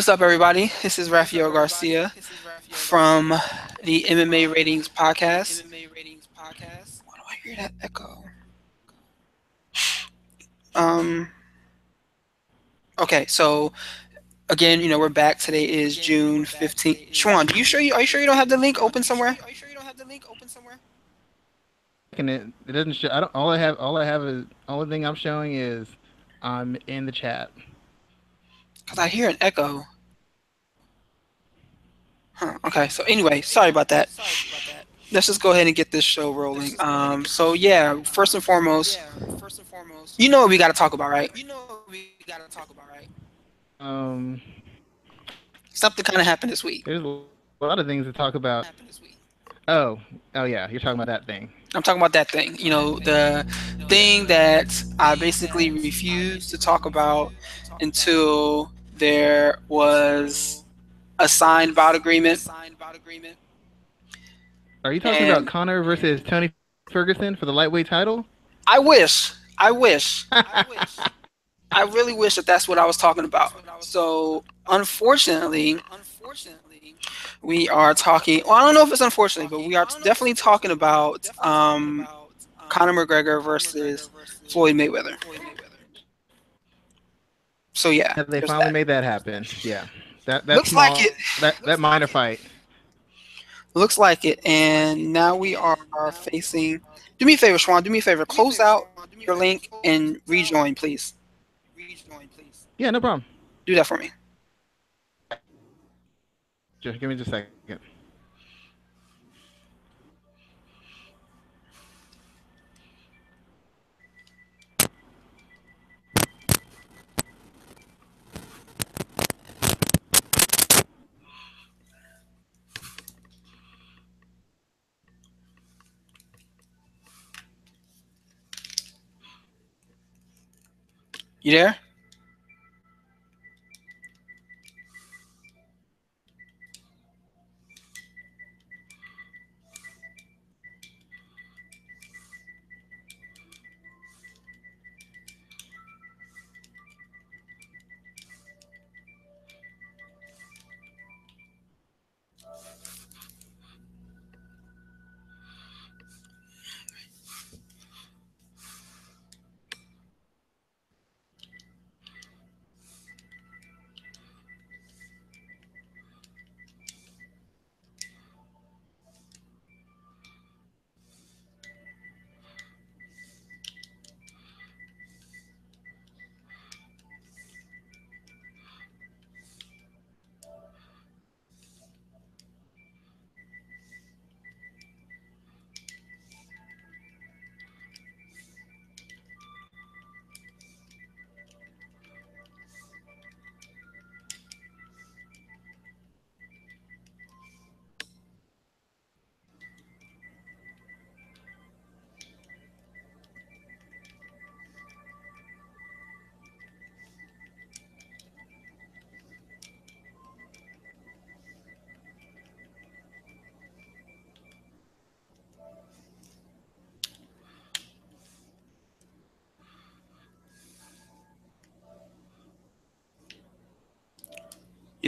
What's up, everybody? This is Rafael Garcia from the MMA Ratings Podcast. Why do I hear that echo? Um. Okay, so again, you know, we're back. Today is June fifteenth. Sean, do you sure you are you sure you don't have the link open somewhere? Are you sure you don't have the link open somewhere? And it, it doesn't show. I don't. All I have. All I have is. Only thing I'm showing is I'm in the chat. Cause I hear an echo. Huh, okay, so anyway, sorry about that. Let's just go ahead and get this show rolling. Um, so yeah, first and foremost, you know what we got to talk about, right? You know what we got to talk about, right? Um, Something kind of happened this week. there's a lot of things to talk about. Oh, oh yeah, you're talking about that thing. I'm talking about that thing. You know, the thing that I basically refused to talk about until there was a signed bout agreement. Signed bout agreement. Are you talking And- about Conor versus Tony Ferguson for the lightweight title? I wish. I wish. I wish. I really wish that that's what I was talking about. So, unfortunately, unfortunately, we are talking. Well, I don't know if it's unfortunately, but we are definitely talking about um, Conor McGregor versus Floyd Mayweather. So yeah, they finally that. made that happen? Yeah. That that Looks like it. That that minor fight. Looks like it. And now we are facing. Do me a favor, Schwan. Do me a favor. Close out your link and rejoin, please. Rejoin, please. Yeah, no problem. Do that for me. Just give me just a second. You there?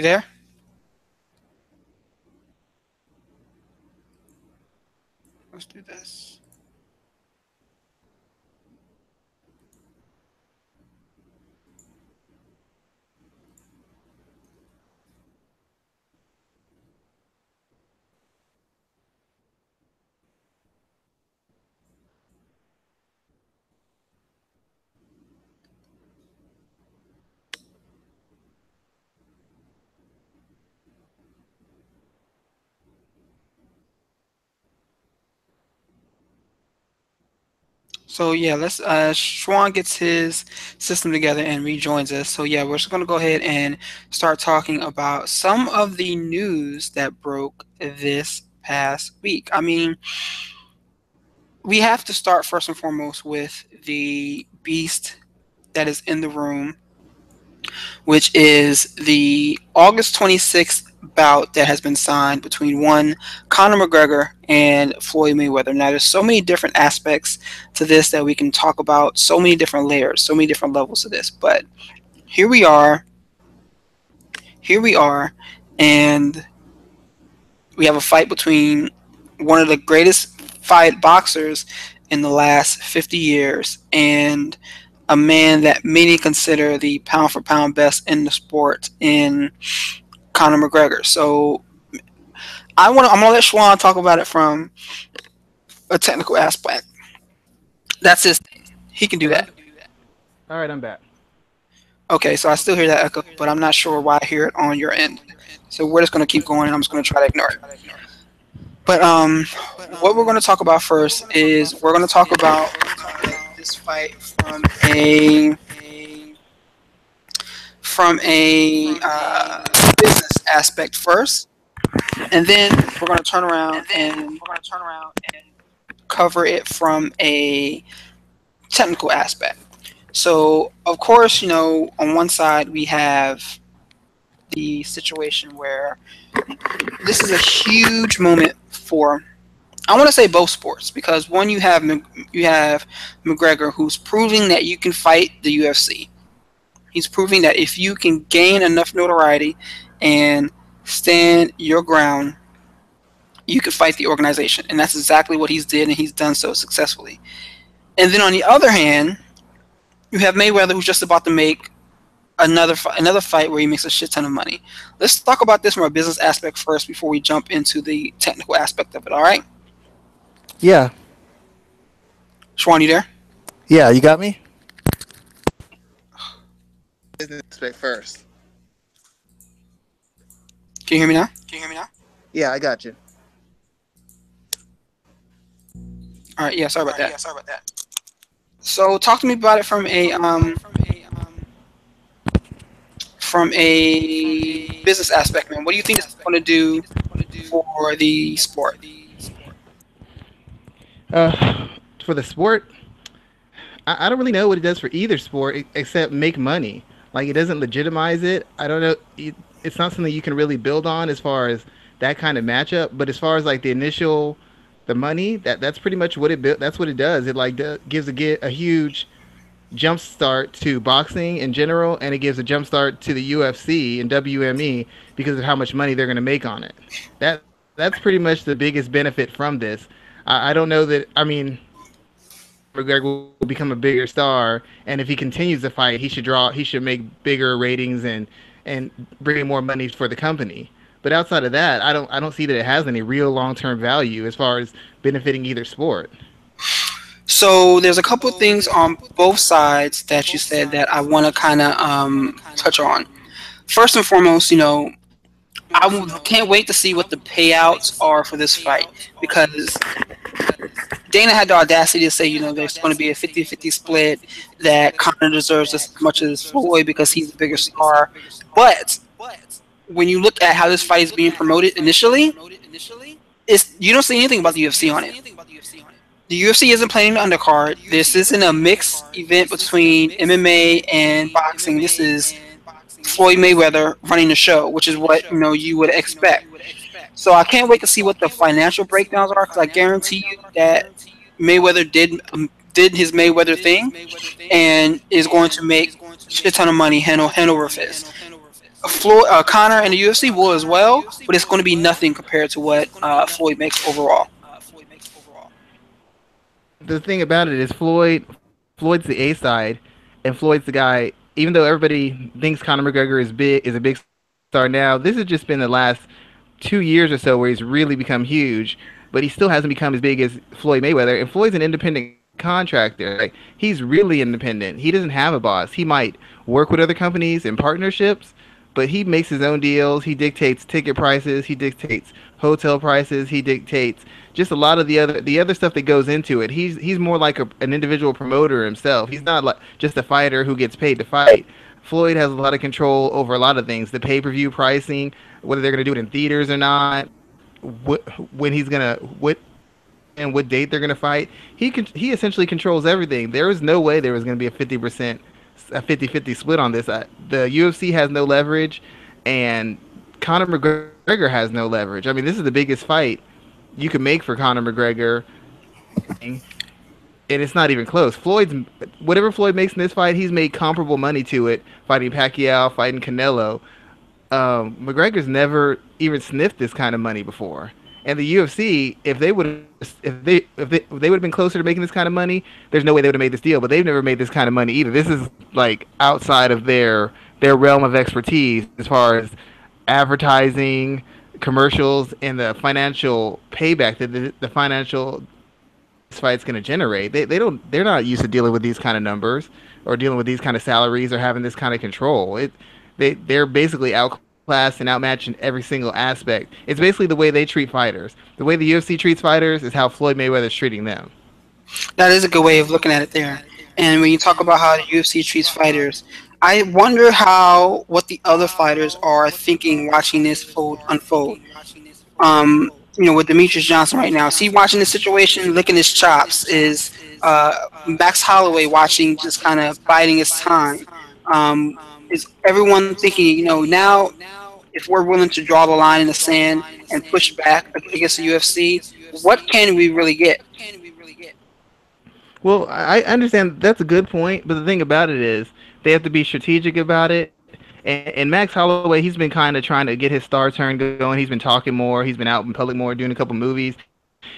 You there? Let's do this. So yeah, let's uh Schwan gets his system together and rejoins us. So yeah, we're just gonna go ahead and start talking about some of the news that broke this past week. I mean, we have to start first and foremost with the beast that is in the room, which is the August 26th bout that has been signed between one Conor McGregor and Floyd Mayweather. Now, there's so many different aspects to this that we can talk about, so many different layers, so many different levels to this. But here we are here we are, and we have a fight between one of the greatest fight boxers in the last 50 years and a man that many consider the pound for pound best in the sport in Conor McGregor. So I want to I'm gonna let Schwan talk about it from a technical aspect. That's his thing. He can do that. All right, I'm back. Okay, so I still hear that echo, but I'm not sure why I hear it on your end. So we're just gonna keep going, and I'm just gonna try to ignore it. But um, what we're gonna talk about first is we're gonna talk about this fight from a from a uh, business aspect first, and then we're gonna turn around and we're gonna turn around and cover it from a technical aspect. So, of course, you know, on one side we have the situation where this is a huge moment for I want to say both sports because one you have you have McGregor who's proving that you can fight the UFC. He's proving that if you can gain enough notoriety and stand your ground, you can fight the organization, and that's exactly what he's did, and he's done so successfully. And then on the other hand, you have Mayweather who's just about to make another another fight where he makes a shit ton of money. Let's talk about this from a business aspect first before we jump into the technical aspect of it. All right? Yeah. Schwan, you there? Yeah, you got me. Business aspect first. Can you hear me now? Can you hear me now? Yeah, I got you. All right. Yeah. Sorry about that. Yeah. Sorry about that. So, talk to me about it from a um from a um, from a business aspect, man. What do you think it's going to do for the sport? Uh, for the sport, I, I don't really know what it does for either sport except make money. Like it doesn't legitimize it. I don't know. It, it's not something you can really build on as far as that kind of matchup. But as far as like the initial, the money, that that's pretty much what it that's what it does. It like gives a get a huge jump start to boxing in general, and it gives a jump start to the UFC and WME because of how much money they're going to make on it. That that's pretty much the biggest benefit from this. I, I don't know that. I mean, McGregor will become a bigger star, and if he continues to fight, he should draw. He should make bigger ratings and and bringing more money for the company. But outside of that, I don't I don't see that it has any real long term value as far as benefiting either sport. So there's a couple of things on both sides that you said that I want to kind of um, touch on. First and foremost, you know, I can't wait to see what the payouts are for this fight because Dana had the audacity to say, you know, there's going to be a 50-50 split that Conor deserves as much as Floyd because he's the bigger star. But when you look at how this fight is being promoted initially, it's you don't see anything about the UFC on it. The UFC isn't playing the undercard. This isn't a mixed event between MMA and boxing. This is Floyd Mayweather running the show, which is what you know you would expect. So I can't wait to see what the financial breakdowns are because I guarantee you that Mayweather did um, did his Mayweather thing and is going to make a ton of money hand, hand over fist. Floyd, uh, Conor and the UFC will as well, but it's going to be nothing compared to what uh, Floyd makes overall the thing about it is Floyd, Floyd's the A side, and Floyd's the guy. Even though everybody thinks Conor McGregor is big, is a big star now. This has just been the last two years or so where he's really become huge, but he still hasn't become as big as Floyd Mayweather. And Floyd's an independent contractor. He's really independent. He doesn't have a boss. He might work with other companies in partnerships, but he makes his own deals. He dictates ticket prices. He dictates hotel prices. He dictates just a lot of the other the other stuff that goes into it. He's he's more like a, an individual promoter himself. He's not like just a fighter who gets paid to fight. Floyd has a lot of control over a lot of things. The pay per view pricing, whether they're going to do it in theaters or not, what, when he's going to what and what date they're going to fight. He can he essentially controls everything. There is no way there was going to be a fifty percent a 50-50 split on this. the UFC has no leverage, and Conor McGregor has no leverage. I mean, this is the biggest fight you can make for Conor McGregor, and it's not even close. Floyd's whatever Floyd makes in this fight, he's made comparable money to it fighting Pacquiao, fighting Canelo. um, McGregor's never even sniffed this kind of money before. And the UFC, if they would, if they, if they, if they would have been closer to making this kind of money, there's no way they would have made this deal. But they've never made this kind of money either. This is like outside of their their realm of expertise as far as advertising, commercials, and the financial payback that the, the financial fight's going to generate. They they don't they're not used to dealing with these kind of numbers or dealing with these kind of salaries or having this kind of control. It they they're basically outclassed and outmatched in every single aspect. It's basically the way they treat fighters. The way the UFC treats fighters is how Floyd Mayweather's treating them. That is a good way of looking at it there. And when you talk about how the UFC treats fighters, I wonder how what the other fighters are thinking watching this fold unfold. Um, you know, with Demetrious Johnson right now, see watching the situation, licking his chops? Is uh, Max Holloway watching, just kind of biding his time? Um, is everyone thinking, you know, now if we're willing to draw the line in the sand and push back against the UFC, what can we really get? Well, I understand that's a good point, but the thing about it is they have to be strategic about it. And, and Max Holloway, he's been kind of trying to get his star turn going. He's been talking more. He's been out in public more, doing a couple movies.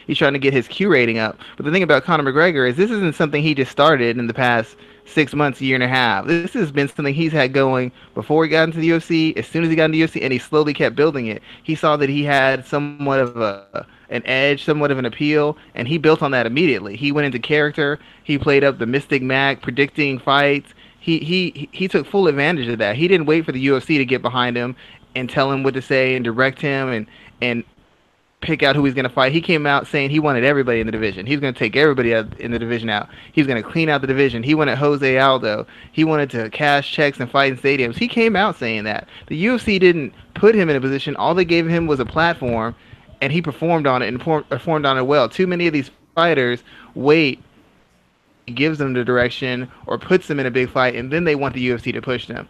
He's trying to get his Q rating up. But the thing about Conor McGregor is this isn't something he just started in the past six months, year and a half. This has been something he's had going before he got into the UFC, as soon as he got into the UFC, and he slowly kept building it. He saw that he had somewhat of a an edge, somewhat of an appeal, and he built on that immediately. He went into character. He played up the Mystic Mac, predicting fights. He he he took full advantage of that. He didn't wait for the UFC to get behind him and tell him what to say and direct him and and pick out who he's going to fight. He came out saying he wanted everybody in the division. He's going to take everybody in the division out. He was going to clean out the division. He wanted Jose Aldo. He wanted to cash checks and fight in stadiums. He came out saying that. The UFC didn't put him in a position. All they gave him was a platform, and he performed on it and performed on it well. Too many of these fighters wait gives them the direction or puts them in a big fight and then they want the UFC to push them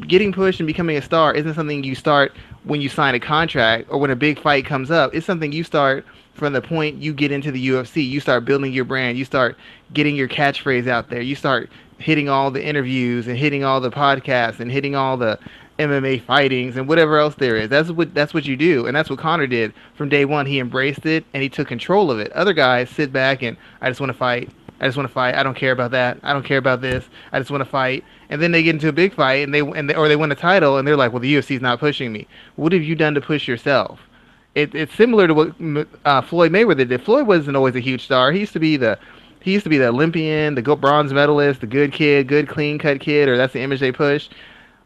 getting pushed and becoming a star isn't something you start when you sign a contract or when a big fight comes up. It's something you start from the point you get into the UFC. You start building your brand. You start getting your catchphrase out there. You start hitting all the interviews and hitting all the podcasts and hitting all the MMA fightings and whatever else there is. That's what that's what you do, and that's what Conor did from day one. He embraced it and he took control of it. Other guys sit back and I just want to fight. I just want to fight. I don't care about that. I don't care about this. I just want to fight. And then they get into a big fight and they and they, or they win a title and they're like, well, the UFC's not pushing me. What have you done to push yourself? It, it's similar to what uh, Floyd Mayweather did. Floyd wasn't always a huge star. He used to be the he used to be the Olympian, the gold bronze medalist, the good kid, good clean cut kid, or that's the image they pushed.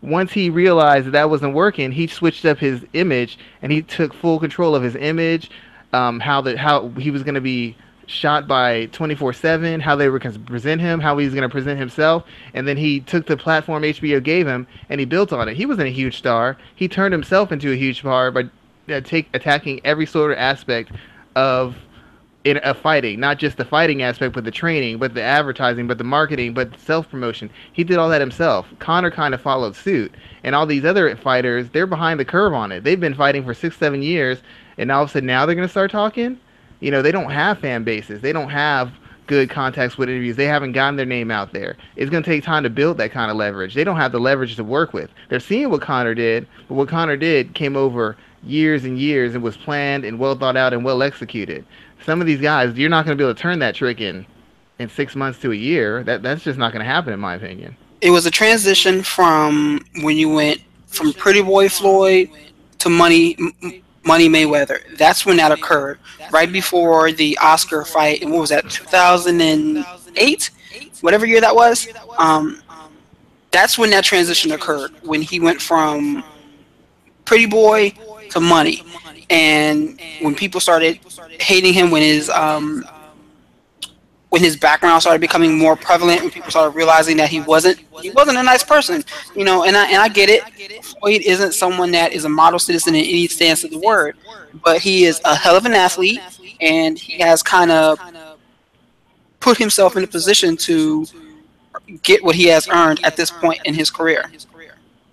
Once he realized that that wasn't working, he switched up his image and he took full control of his image, um, how the how he was going to be shot by 24/7, how they were going to present him, how he's going to present himself, and then he took the platform HBO gave him and he built on it. He wasn't a huge star. He turned himself into a huge star by uh, take attacking every sort of aspect of in a fighting, not just the fighting aspect, but the training, but the advertising, but the marketing, but self promotion. He did all that himself. Conor kind of followed suit, and all these other fighters, they're behind the curve on it. They've been fighting for six, seven years, and all of a sudden now they're going to start talking you know, they don't have fan bases. They don't have good contacts with interviews. They haven't gotten their name out there. It's going to take time to build that kind of leverage. They don't have the leverage to work with. They're seeing what Conor did, but what Conor did came over years and years and was planned and well thought out and well executed. Some of these guys, you're not going to be able to turn that trick in in six months to a year. That that's just not going to happen, in my opinion. It was a transition from when you went from Pretty Boy Floyd to Money Money Mayweather. That's when that occurred, right before the Oscar fight. And what was that? 2008, whatever year that was. Um, that's when that transition occurred. When he went from Pretty Boy to Money, and when people started hating him, when his um, when his background started becoming more prevalent, when people started realizing that he wasn't he wasn't a nice person, you know, and I and I get it. Floyd isn't someone that is a model citizen in any sense of the word, but he is a hell of an athlete, and he has kind of put himself in a position to get what he has earned at this point in his career.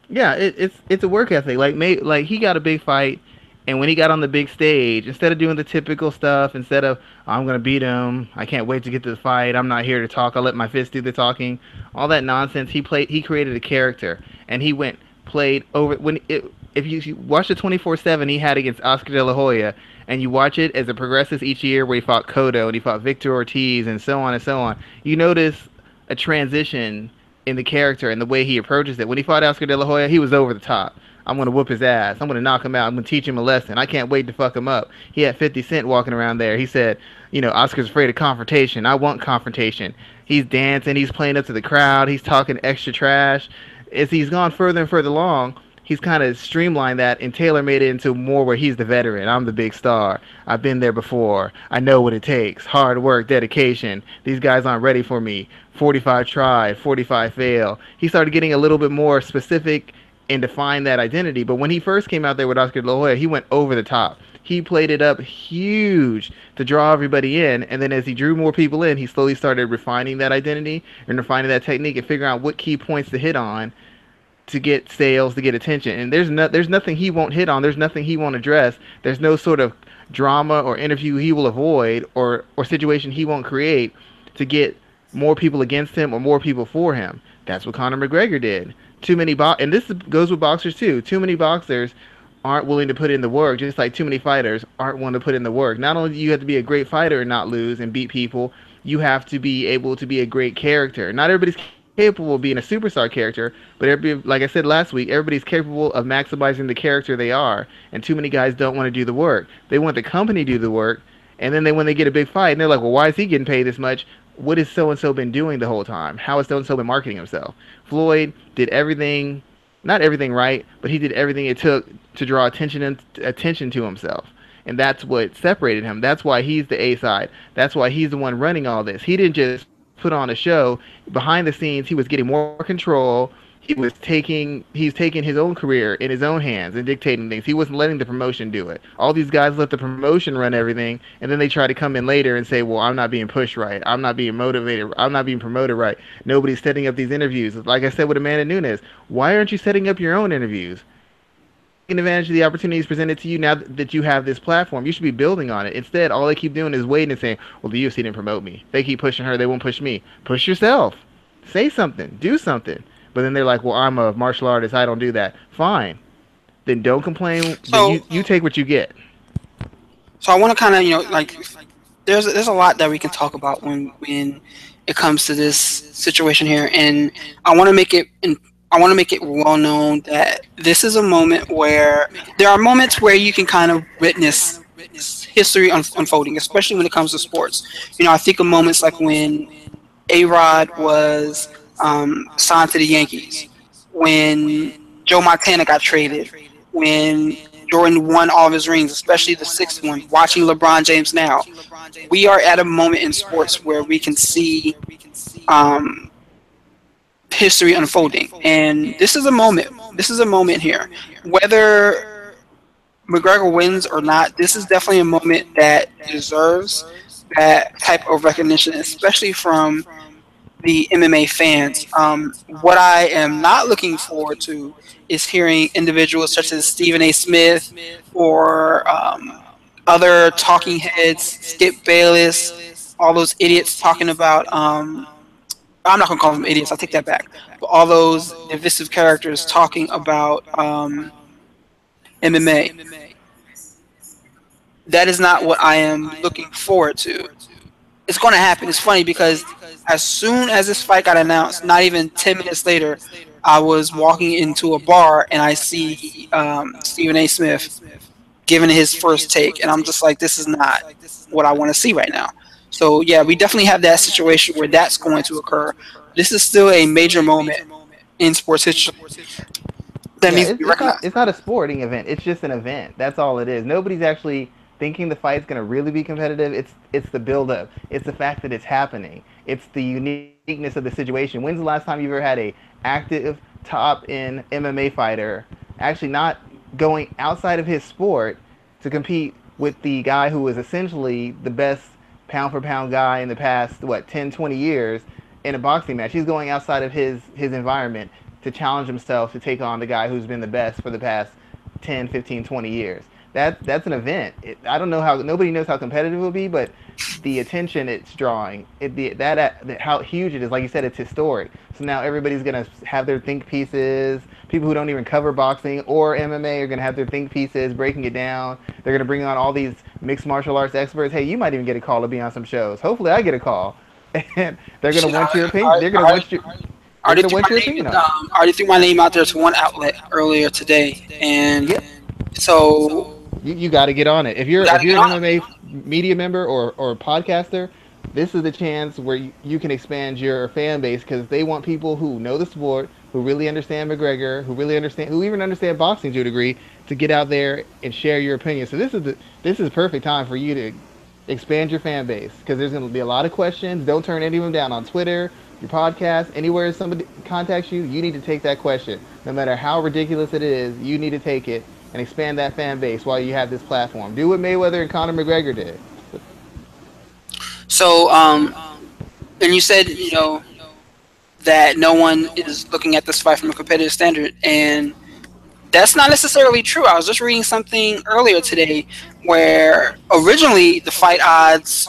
Yeah, it, it's it's a work ethic. Like, may, like he got a big fight and when he got on the big stage, instead of doing the typical stuff, instead of oh, I'm gonna beat him, I can't wait to get to the fight, I'm not here to talk, I'll let my fist do the talking, all that nonsense. He played, he created a character, and he went played over when it if you, watch the 24/7 he had against Oscar De La Hoya, and you watch it as it progresses each year, where he fought Cotto and he fought Victor Ortiz and so on and so on, you notice a transition in the character and the way he approaches it. When he fought Oscar De La Hoya, he was over the top. I'm gonna whoop his ass. I'm gonna knock him out. I'm gonna teach him a lesson. I can't wait to fuck him up. He had 50 Cent walking around there. He said, you know, Oscar's afraid of confrontation. I want confrontation. He's dancing. He's playing up to the crowd. He's talking extra trash. As he's gone further and further along, he's kind of streamlined that and tailor made it into more where he's the veteran. I'm the big star. I've been there before. I know what it takes. Hard work, dedication. These guys aren't ready for me. 45 try, 45 fail. He started getting a little bit more specific and define that identity. But when he first came out there with Oscar De La Hoya, he went over the top. He played it up huge to draw everybody in, and then as he drew more people in, he slowly started refining that identity and refining that technique and figuring out what key points to hit on to get sales, to get attention. And there's no, there's nothing he won't hit on. There's nothing he won't address. There's no sort of drama or interview he will avoid or or situation he won't create to get more people against him or more people for him. That's what Conor McGregor did too many bo- and this goes with boxers too. Too many boxers aren't willing to put in the work, just like too many fighters aren't willing to put in the work. Not only do you have to be a great fighter and not lose and beat people, you have to be able to be a great character. Not everybody's capable of being a superstar character, but everybody, like I said last week, everybody's capable of maximizing the character they are. And too many guys don't want to do the work. They want the company to do the work, and then they when they get a big fight, and they're like, "Well, why is he getting paid this much? What has so and so been doing the whole time? How has so and so been marketing himself? Floyd did everything, not everything right, but he did everything it took to draw attention and attention to himself. And that's what separated him. That's why he's the A side. That's why he's the one running all this. He didn't just put on a show. Behind the scenes, he was getting more control he was taking he's taking his own career in his own hands and dictating things. He wasn't letting the promotion do it. All these guys let the promotion run everything, and then they try to come in later and say, "Well, I'm not being pushed right. I'm not being motivated. I'm not being promoted right. Nobody's setting up these interviews." Like I said with Amanda Nunes, why aren't you setting up your own interviews? Taking advantage of the opportunities presented to you now that you have this platform. You should be building on it. Instead, all they keep doing is waiting and saying, "Well, the UFC didn't promote me. They keep pushing her. They won't push me. Push yourself. Say something. Do something." But then they're like, well, I'm a martial artist. I don't do that. Fine. Then don't complain. So, you, you take what you get. So I want to kind of, you know, like, there's there's a lot that we can talk about when when it comes to this situation here, and I want to make it in, I want to make it well known that this is a moment where there are moments where you can kind of witness history un- unfolding, especially when it comes to sports. You know, I think of moments like when A Rod was um, signed to the Yankees, when Joe Montana got traded, when Jordan won all of his rings, especially the sixth one, watching LeBron James now. We are at a moment in sports where we can see um, history unfolding. And this is a moment. This is a moment here. Whether McGregor wins or not, this is definitely a moment that deserves that type of recognition, especially from the MMA fans. Um, what I am not looking forward to is hearing individuals such as Stephen A. Smith or um, other talking heads, Skip Bayless, all those idiots talking about. Um, I'm not gonna call them idiots. I'll take that back. But all those divisive characters talking about um, MMA. That is not what I am looking forward to. It's going to happen. It's funny because as soon as this fight got announced, not even 10 minutes later, I was walking into a bar and I see um, Stephen A. Smith giving his first take, and I'm just like, this is not what I want to see right now. So yeah, we definitely have that situation where that's going to occur. This is still a major moment in sports history. That yeah, it's, it's, not, it's not a sporting event. It's just an event. That's all it is. Nobody's actually thinking the fight's going to really be competitive. It's it's the build-up. It's the fact that it's happening. It's the uniqueness of the situation. When's the last time you've ever had a active top in MMA fighter actually not going outside of his sport to compete with the guy who was essentially the best pound for pound guy in the past what 10 20 years in a boxing match he's going outside of his his environment to challenge himself to take on the guy who's been the best for the past 10 15 20 years That that's an event. It, I don't know how nobody knows how competitive it will be, but the attention it's drawing, it the that, that how huge it is. Like you said, it's historic. So now everybody's gonna have their think pieces. People who don't even cover boxing or MMA are gonna have their think pieces, breaking it down. They're gonna bring on all these mixed martial arts experts. Hey, you might even get a call to be on some shows. Hopefully, I get a call, and they're gonna want your opinion. They're gonna want your. I already, threw my name, um, I already threw my name out there to one outlet earlier today, and Yep. so You, you got to get on it. If you're Gotta if you're an MMA media member or, or podcaster, this is the chance where you, you can expand your fan base because they want people who know the sport, who really understand McGregor, who really understand, who even understand boxing to a degree, to get out there and share your opinion. So this is the this is perfect time for you to expand your fan base because there's going to be a lot of questions. Don't turn any of them down on Twitter, your podcast, anywhere somebody contacts you. You need to take that question, no matter how ridiculous it is. You need to take it and expand that fan base while you have this platform. Do what Mayweather and Conor McGregor did. So, um, and you said, you know, that no one is looking at this fight from a competitive standard, and that's not necessarily true. I was just reading something earlier today where originally the fight odds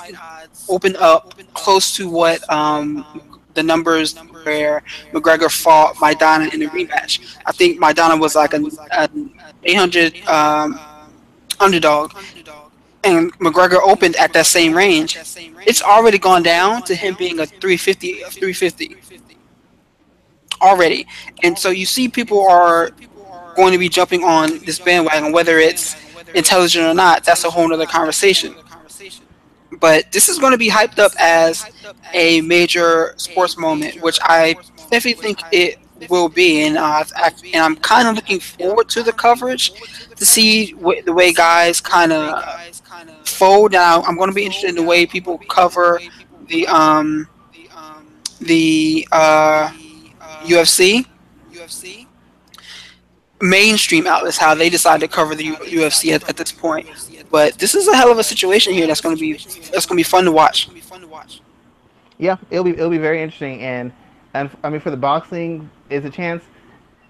opened up close to what um, the numbers where McGregor fought Maidana in the rematch. I think Maidana was like an, an 800 um, underdog, and McGregor opened at that same range. It's already gone down to him being a 350, a 350 already, and so you see people are going to be jumping on this bandwagon, whether it's intelligent or not. That's a whole other conversation. But this is going to be hyped up as a major sports moment, which I definitely think it will be, and uh, I, and I'm kind of looking forward to the coverage to see the way guys kind of fold. Now, I'm going to be interested in the way people cover the um the uh, UFC mainstream outlets how they decide to cover the UFC at, at this point. But this is a hell of a situation here. That's going to be that's to be fun to watch. Yeah, it'll be it'll be very interesting, and and I mean for the boxing, is a chance.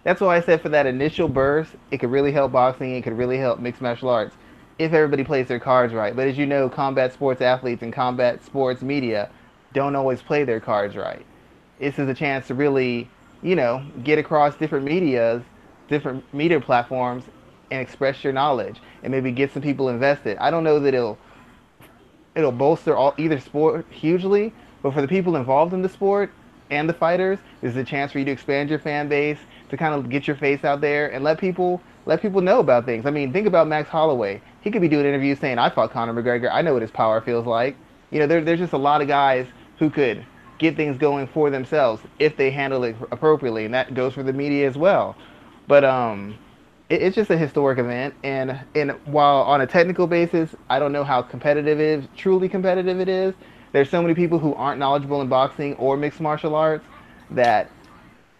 That's why I said for that initial burst, it could really help boxing. It could really help mixed martial arts if everybody plays their cards right. But as you know, combat sports athletes and combat sports media don't always play their cards right. This is a chance to really, you know, get across different medias, different media platforms, and express your knowledge, and maybe get some people invested. I don't know that it'll it'll bolster all either sport hugely, but for the people involved in the sport and the fighters, this is a chance for you to expand your fan base, to kind of get your face out there and let people let people know about things. I mean, think about Max Holloway. He could be doing interviews saying, "I fought Conor McGregor. I know what his power feels like." You know, there, there's just a lot of guys who could get things going for themselves if they handle it appropriately, and that goes for the media as well. But um, it, it's just a historic event, and and while on a technical basis, I don't know how competitive it is, truly competitive it is. There's so many people who aren't knowledgeable in boxing or mixed martial arts that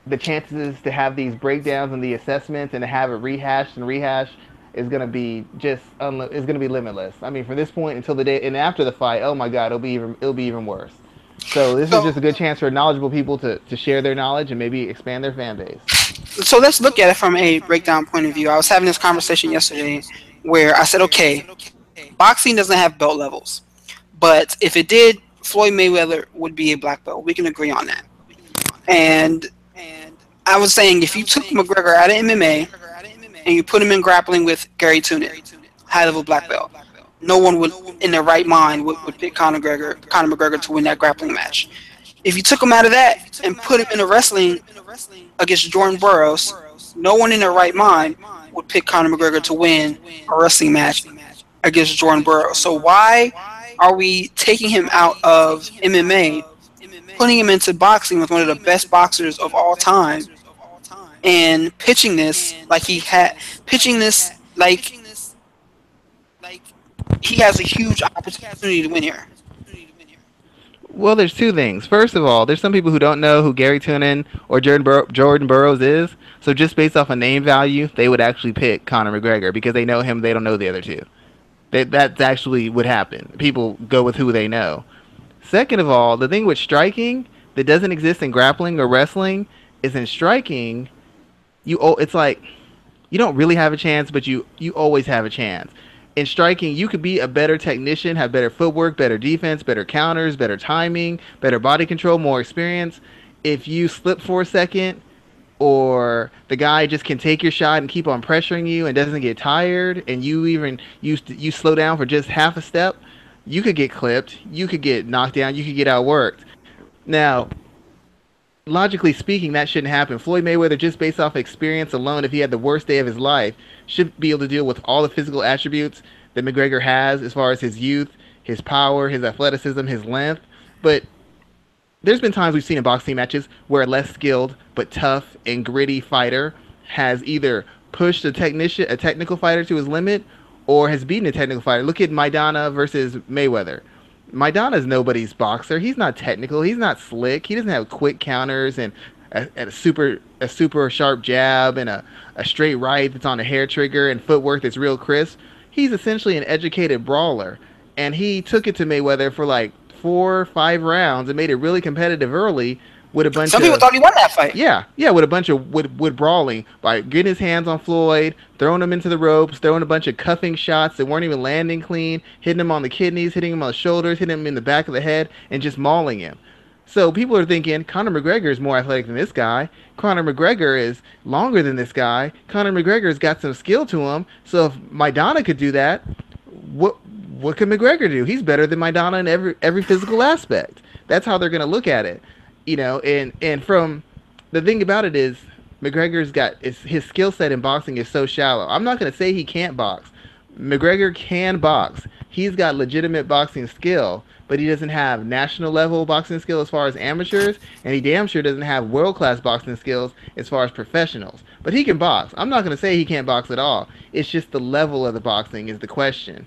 the chances to have these breakdowns and the assessments and to have it rehashed and rehashed is going to be just unli- is going to be limitless. I mean, from this point until the day and after the fight, oh my God, it'll be even it'll be even worse. So this So- is just a good chance for knowledgeable people to, to share their knowledge and maybe expand their fan base. So let's look at it from a breakdown point of view. I was having this conversation yesterday where I said, okay, boxing doesn't have belt levels, but if it did, Floyd Mayweather would be a black belt. We can agree on that. And I was saying if you took McGregor out of MMA and you put him in grappling with Garry Tonon, high level black belt, no one would, in their right mind, would, would pick Conor McGregor, Conor McGregor to win that grappling match. If you took him out of that and put him in a wrestling against Jordan Burroughs, no one in their right mind would pick Conor McGregor to win a wrestling match against Jordan Burroughs. So why are we taking him out of MMA, putting him into boxing with one of the best boxers of all time, and pitching this like he had pitching this like he has a huge opportunity to win here. Well, there's two things. First of all, there's some people who don't know who Garry Tonon or Jordan, Bur- Jordan Burroughs is. So just based off a name value, they would actually pick Conor McGregor because they know him. They don't know the other two. That that's actually what happen. People go with who they know. Second of all, the thing with striking that doesn't exist in grappling or wrestling is in striking. You it's like you don't really have a chance, but you you always have a chance. In striking, you could be a better technician, have better footwork, better defense, better counters, better timing, better body control, more experience. If you slip for a second, or the guy just can take your shot and keep on pressuring you and doesn't get tired, and you even you you slow down for just half a step, you could get clipped, you could get knocked down, you could get outworked. Now, logically speaking, that shouldn't happen. Floyd Mayweather, just based off experience alone, if he had the worst day of his life, should be able to deal with all the physical attributes that McGregor has as far as his youth, his power, his athleticism, his length. But there's been times we've seen in boxing matches where a less skilled but tough and gritty fighter has either pushed a technician, a technical fighter to his limit, or has beaten a technical fighter. Look at Maidana versus Mayweather. Maidana's nobody's boxer. He's not technical. He's not slick. He doesn't have quick counters and a, a super a super sharp jab and a, a straight right that's on a hair trigger and footwork that's real crisp. He's essentially an educated brawler, and he took it to Mayweather for like four, five rounds and made it really competitive early with a bunch Some of people thought he won that fight. yeah, yeah, with a bunch of with, with brawling by getting his hands on Floyd, throwing him into the ropes, throwing a bunch of cuffing shots that weren't even landing clean, hitting him on the kidneys, hitting him on the shoulders, hitting him in the back of the head, and just mauling him. So people are thinking Conor McGregor is more athletic than this guy. Conor McGregor is longer than this guy. Conor McGregor's got some skill to him. So if Maidana could do that, what what could McGregor do? He's better than Maidana in every every physical aspect. That's how they're going to look at it you know, and and from the thing about it is McGregor's got his, his skill set in boxing is so shallow. I'm not going to say he can't box. McGregor can box. He's got legitimate boxing skill, but he doesn't have national level boxing skill as far as amateurs, and he damn sure doesn't have world class boxing skills as far as professionals. But he can box. I'm not going to say he can't box at all. It's just the level of the boxing is the question.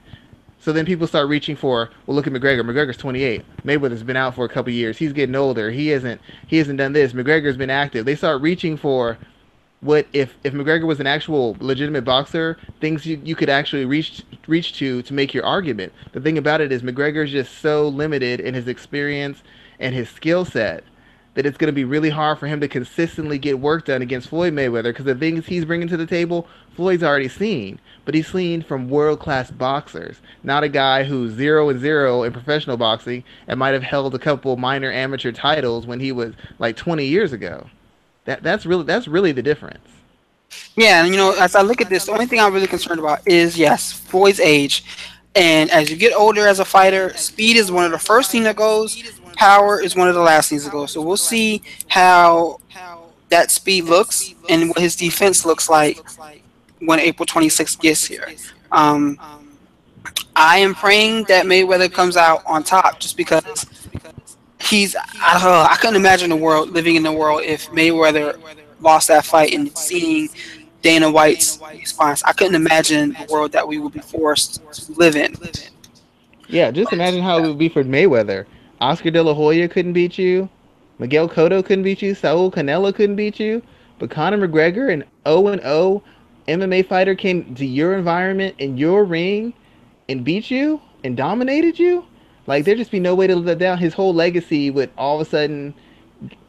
So then people start reaching for, well, look at McGregor. McGregor's 28. Mayweather's been out for a couple years. He's getting older. He hasn't he hasn't done this. McGregor's been active. They start reaching for what if if McGregor was an actual legitimate boxer, things you, you could actually reach reach to to make your argument. The thing about it is McGregor's just so limited in his experience and his skill set that it's going to be really hard for him to consistently get work done against Floyd Mayweather because the things he's bringing to the table, Floyd's already seen. But he's seen from world class boxers, not a guy who's zero and zero in professional boxing and might have held a couple minor amateur titles when he was like 20 years ago. That that's really that's really the difference. Yeah, and you know, as I look at this, the only thing I'm really concerned about is yes, Floyd's age. And as you get older as a fighter, speed is one of the first thing that goes. Power is one of the last things to go. So we'll see how that speed looks and what his defense looks like when April 26th gets here. Um, I am praying that Mayweather comes out on top just because he's I don't know, I couldn't imagine the world living in the world if Mayweather lost that fight and seeing Dana White's response. I couldn't imagine the world that we would be forced to live in. Yeah, just imagine how it would be for Mayweather. Oscar De La Hoya couldn't beat you. Miguel Cotto couldn't beat you. Saul Canelo couldn't beat you. But Conor McGregor, an 0 0 MMA fighter, came to your environment in your ring and beat you and dominated you. Like there'd just be no way to let down. His whole legacy would all of a sudden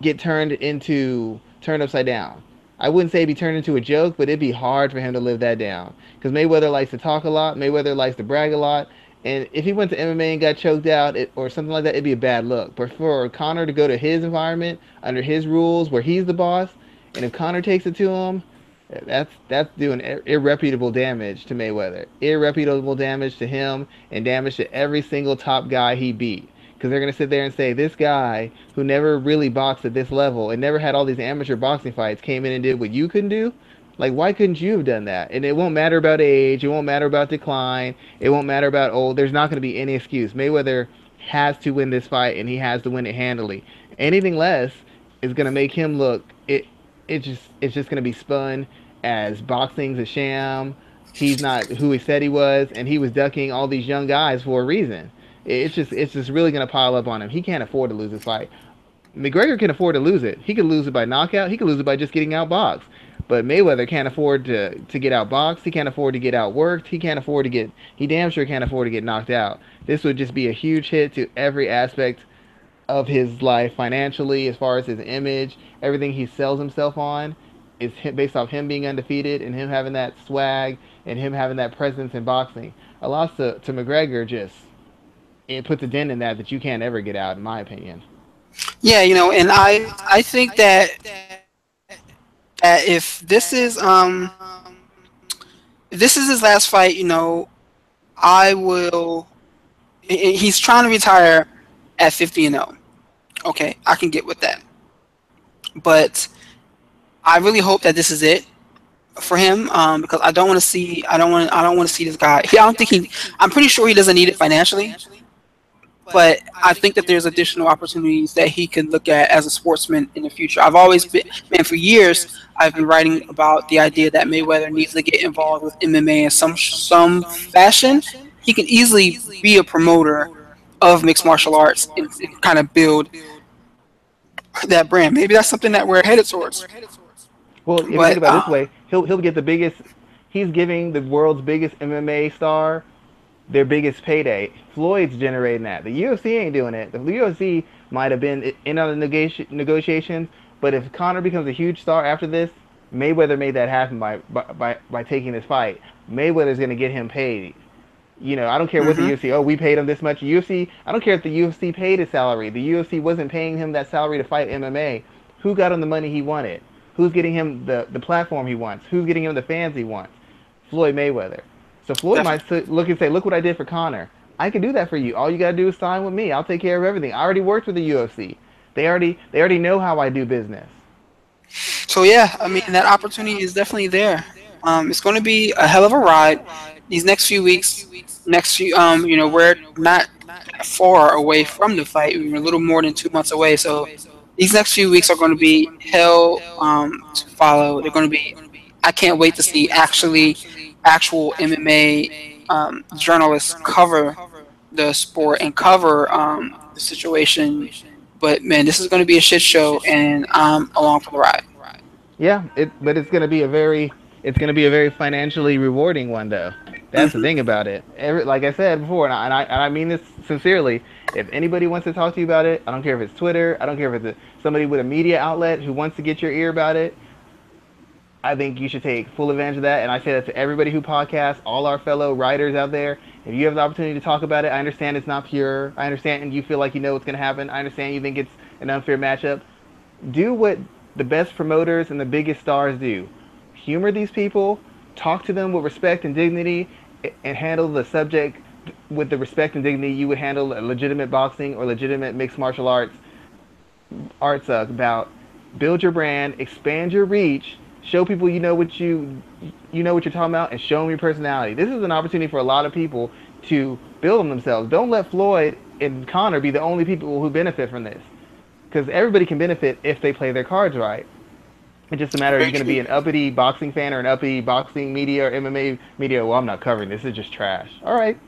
get turned into turned upside down. I wouldn't say it'd be turned into a joke, but it'd be hard for him to live that down. Because Mayweather likes to talk a lot. Mayweather likes to brag a lot. And if he went to MMA and got choked out it, or something like that, it'd be a bad look. But for Conor to go to his environment under his rules, where he's the boss, and if Conor takes it to him, that's that's doing irreputable damage to Mayweather. Irreputable damage to him, and damage to every single top guy he beat. Because they're gonna sit there and say this guy who never really boxed at this level and never had all these amateur boxing fights came in and did what you couldn't do. Like, why couldn't you have done that? And it won't matter about age. It won't matter about decline. It won't matter about old. There's not going to be any excuse. Mayweather has to win this fight, and he has to win it handily. Anything less is going to make him look. It. It just. It's just going to be spun as boxing's a sham. He's not who he said he was, and he was ducking all these young guys for a reason. It's just. It's just really going to pile up on him. He can't afford to lose this fight. McGregor can afford to lose it. He could lose it by knockout. He could lose it by just getting outboxed. But Mayweather can't afford to to get outboxed. He can't afford to get outworked. He can't afford to get. He damn sure can't afford to get knocked out. This would just be a huge hit to every aspect of his life financially, as far as his image, everything he sells himself on, is based off him being undefeated and him having that swag and him having that presence in boxing. A loss to, to McGregor just it puts a dent in that that you can't ever get out, in my opinion. Yeah, you know, and I I think that that if this is um if this is his last fight, you know, I will. He's trying to retire at 50 and 0. Okay, I can get with that. But I really hope that this is it for him um, because I don't want to see I don't want I don't want to see this guy. I don't think he. I'm pretty sure he doesn't need it financially, but I think that there's additional opportunities that he can look at as a sportsman in the future. I've always been man for years. I've been writing about the idea that Mayweather needs to get involved with MMA in some some fashion. He can easily be a promoter of mixed martial arts and, and kind of build that brand. Maybe that's something that we're headed towards. Well, if but, you think about uh, it this uh, way, he'll he'll get the biggest. He's giving the world's biggest MMA star their biggest payday. Floyd's generating that. The UFC ain't doing it. The UFC might have been in on the negoti- negotiations, but if Conor becomes a huge star after this, Mayweather made that happen by by by, taking this fight. Mayweather's gonna get him paid. You know, I don't care what mm-hmm. the UFC. Oh, we paid him this much. UFC. I don't care if the UFC paid his salary. The UFC wasn't paying him that salary to fight MMA. Who got him the money he wanted? Who's getting him the the platform he wants? Who's getting him the fans he wants? Floyd Mayweather. So Floyd Definitely. might look and say, "Look what I did for Conor. I can do that for you. All you gotta do is sign with me. I'll take care of everything. I already worked with the UFC. They already they already know how I do business." So yeah, I mean that opportunity is definitely there. Um, it's going to be a hell of a ride. These next few weeks, next few, um, you know, we're not far away from the fight. We're a little more than two months away. So these next few weeks are going to be hell um, to follow. They're going to be. I can't wait to see actually actual MMA um, journalists cover the sport and cover um, the situation. But man, this is going to be a shit show, and I'm along for the ride. Yeah, it, but it's going to be a very, it's going to be a very financially rewarding one, though. That's the thing about it. Every, like I said before, and I, and I, and I mean this sincerely. If anybody wants to talk to you about it, I don't care if it's Twitter. I don't care if it's a, somebody with a media outlet who wants to get your ear about it. I think you should take full advantage of that. And I say that to everybody who podcasts, all our fellow writers out there. If you have the opportunity to talk about it, I understand it's not pure. I understand and you feel like you know what's going to happen. I understand you think it's an unfair matchup. Do what the best promoters and the biggest stars do. Humor these people, talk to them with respect and dignity, and handle the subject with the respect and dignity you would handle a legitimate boxing or legitimate mixed martial arts arts about. Build your brand, expand your reach, show people you know what you you know what you're talking about and show them your personality. This is an opportunity for a lot of people to build on themselves. Don't let Floyd and Conor be the only people who benefit from this. Because everybody can benefit if they play their cards right. It's just a matter of you're going to be an uppity boxing fan or an uppity boxing media or MMA media. Well, I'm not covering this. It's just trash. All right.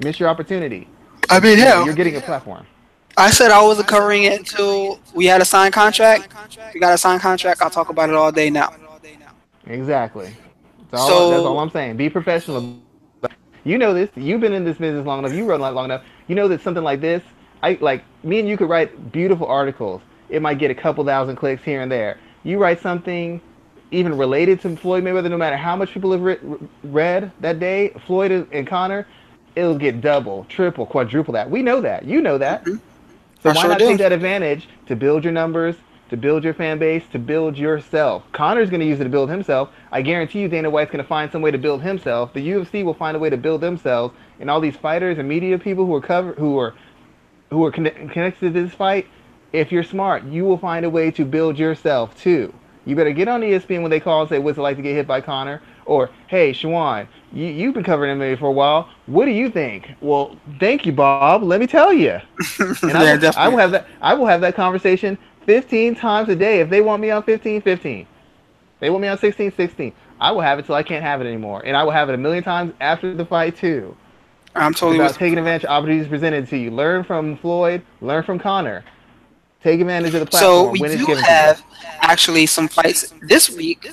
Miss your opportunity. I mean, yeah. You're getting a platform. I said I wasn't covering it until we had a signed contract. We got a signed contract. I'll talk about it all day now. Exactly. That's all, so, that's all I'm saying. Be professional. You know this. You've been in this business long enough. You run long enough. You know that something like this, I like me and you could write beautiful articles. It might get a couple thousand clicks here and there. You write something even related to Floyd Mayweather, no matter how much people have re- read that day, Floyd and Conor, it'll get double, triple, quadruple that. We know that. You know that. Mm-hmm. So I why sure not do. take that advantage to build your numbers, to build your fan base, to build yourself. Conor's going to use it to build himself. I guarantee you Dana White's going to find some way to build himself. The UFC will find a way to build themselves. And all these fighters and media people who are cover who are who are connected to this fight, if you're smart, you will find a way to build yourself too. You better get on ESPN when they call and say, "What's it like to get hit by Conor?" Or, "Hey, Shawan, you, you've been covering MMA for a while. What do you think?" Well, thank you, Bob. Let me tell you. And yeah, I, will, I will have that. I will have that conversation 15 times a day. If they want me on 15, 15. They want me on 16, 16. I will have it till I can't have it anymore. And I will have it a million times after the fight, too. I'm totally about taking advantage of opportunities presented to you. Learn from Floyd, learn from Conor. Take advantage of the platform. So we do have actually some fights this week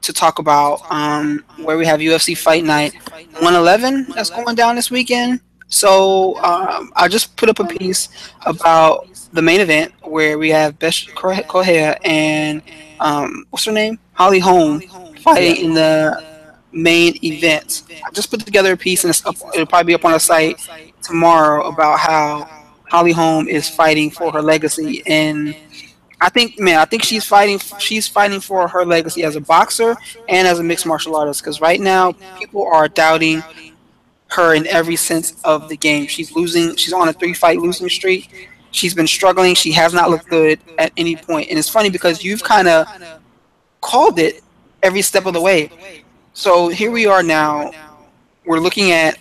to talk about um, where we have UFC Fight Night 111 that's going down this weekend. So um, I just put up a piece about the main event where we have Bethe Correia and um, what's her name? Holly Holm fighting in the main event. I just put together a piece and it's up, it'll probably be up on the site tomorrow about how Holly Holm is fighting for her legacy and I think man, I think she's fighting she's fighting for her legacy as a boxer and as a mixed martial artist because right now people are doubting her in every sense of the game. She's losing. She's on a three fight losing streak. She's been struggling. She has not looked good at any point. And it's funny because you've kind of called it every step of the way. So here we are now. We're looking at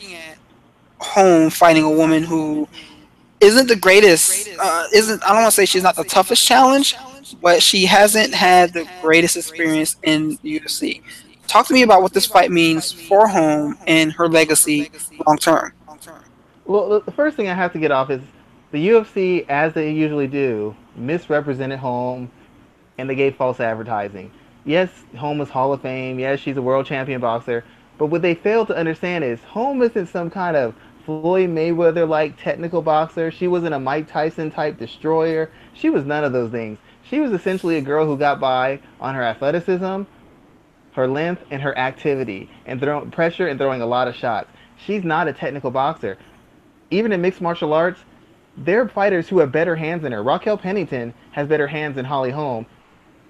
Holm fighting a woman who isn't the greatest. Uh, isn't I don't want to say she's not the toughest challenge, but she hasn't had the greatest experience in UFC. Talk to me about what this fight means for Holm and her legacy long term. Well, the first thing I have to get off is the UFC, as they usually do, misrepresented Holm and they gave false advertising. Yes, Holm was Hall of Fame. Yes, she's a world champion boxer. But what they failed to understand is Holm isn't some kind of Floyd Mayweather like technical boxer. She wasn't a Mike Tyson type destroyer. She was none of those things. She was essentially a girl who got by on her athleticism, her length, and her activity, and throwing pressure and throwing a lot of shots. She's not a technical boxer. Even in mixed martial arts, there are fighters who have better hands than her. Raquel Pennington has better hands than Holly Holm,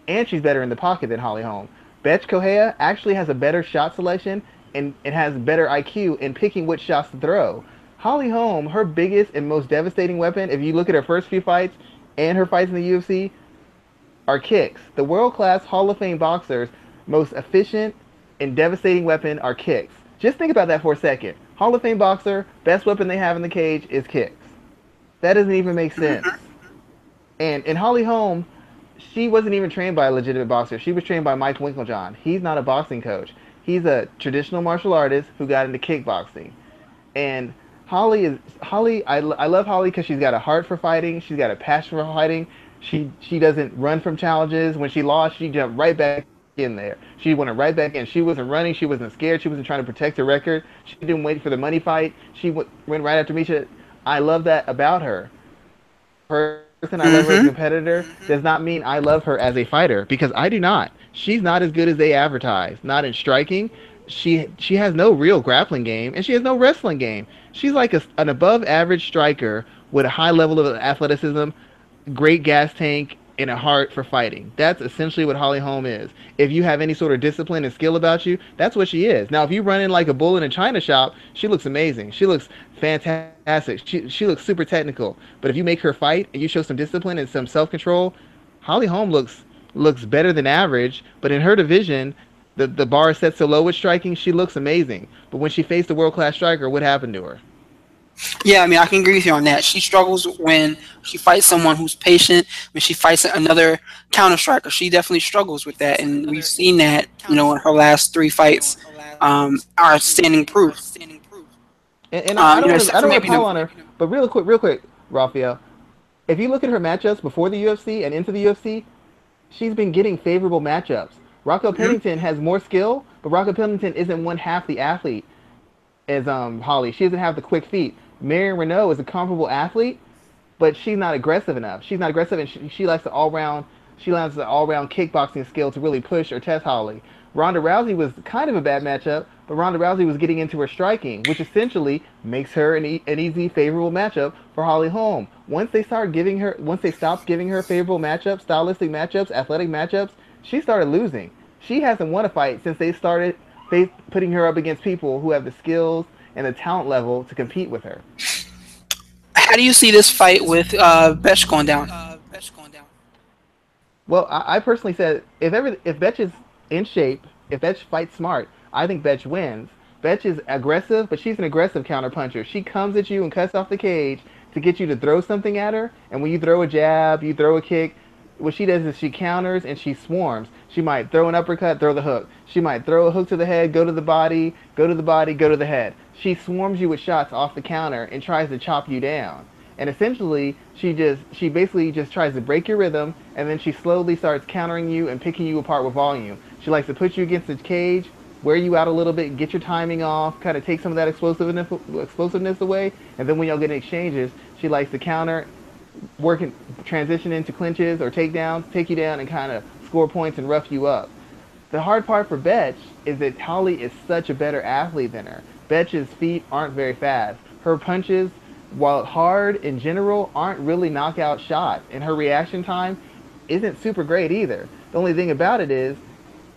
and she's better in the pocket than Holly Holm. Bethe Correia actually has a better shot selection and it has better IQ in picking which shots to throw. Holly Holm, her biggest and most devastating weapon, if you look at her first few fights and her fights in the UFC, are kicks. The world class Hall of Fame boxers most efficient and devastating weapon are kicks. Just think about that for a second. Hall of Fame boxer, best weapon they have in the cage is kicks. That doesn't even make mm-hmm. sense. And in Holly Holm, she wasn't even trained by a legitimate boxer. She was trained by Mike Winkeljohn. He's not a boxing coach. He's a traditional martial artist who got into kickboxing. And Holly is Holly. I, I love Holly because she's got a heart for fighting. She's got a passion for fighting. She she doesn't run from challenges. When she lost, she jumped right back in there. She went right back in. She wasn't running. She wasn't scared. She wasn't trying to protect her record. She didn't wait for the money fight. She went, went right after Miesha. I love that about her. Person I love her as a mm-hmm. competitor does not mean I love her as a fighter because I do not. She's not as good as they advertise. Not in striking. She she has no real grappling game and she has no wrestling game. She's like a, an above average striker with a high level of athleticism, great gas tank, and a heart for fighting. That's essentially what Holly Holm is. If you have any sort of discipline and skill about you, that's what she is. Now, if you run in like a bull in a china shop, she looks amazing. She looks fantastic. She, she looks super technical. But if you make her fight and you show some discipline and some self control, Holly Holm looks looks better than average. But in her division, the, the bar is set so low with striking, she looks amazing. But when she faced a world class striker, what happened to her? Yeah, I mean, I can agree with you on that. She struggles when she fights someone who's patient. When she fights another counter striker, she definitely struggles with that, and we've seen that. You know, in her last three fights, um, are standing proof. And, and I, um, don't want to call on her, but real quick, real quick, Rafael, if you look at her matchups before the UFC and into the UFC, she's been getting favorable matchups. Raquel mm-hmm. Pennington has more skill, but Raquel Pennington isn't one half the athlete as um, Holly. She doesn't have the quick feet. Marion Reneau is a comparable athlete, but she's not aggressive enough. She's not aggressive, and she, she likes the all round. She likes the all round kickboxing skill to really push or test Holly. Ronda Rousey was kind of a bad matchup, but Ronda Rousey was getting into her striking, which essentially makes her an, e- an easy, favorable matchup for Holly Holm. Once they start giving her, once they stopped giving her favorable matchups, stylistic matchups, athletic matchups, she started losing. She hasn't won a fight since they started putting her up against people who have the skills and the talent level to compete with her. How do you see this fight with uh, Bethe going down? Well, I, I, personally said if ever if Bethe is in shape, if Bethe fights smart, I think Bethe wins. Bethe is aggressive, but she's an aggressive counterpuncher. She comes at you and cuts off the cage to get you to throw something at her. And when you throw a jab, you throw a kick, what she does is she counters and she swarms. She might throw an uppercut, throw the hook. She might throw a hook to the head, go to the body, go to the body, go to the head. She swarms you with shots off the counter and tries to chop you down. And essentially, she just she basically just tries to break your rhythm and then she slowly starts countering you and picking you apart with volume. She likes to put you against the cage, wear you out a little bit, get your timing off, kind of take some of that explosiveness explosiveness away, and then when y'all get in exchanges, she likes to counter, work transition into clinches or takedowns, take you down and kind of score points and rough you up. The hard part for Betch is that Holly is such a better athlete than her. Betch's feet aren't very fast. Her punches, while hard in general, aren't really knockout shots, and her reaction time isn't super great either. The only thing about it is,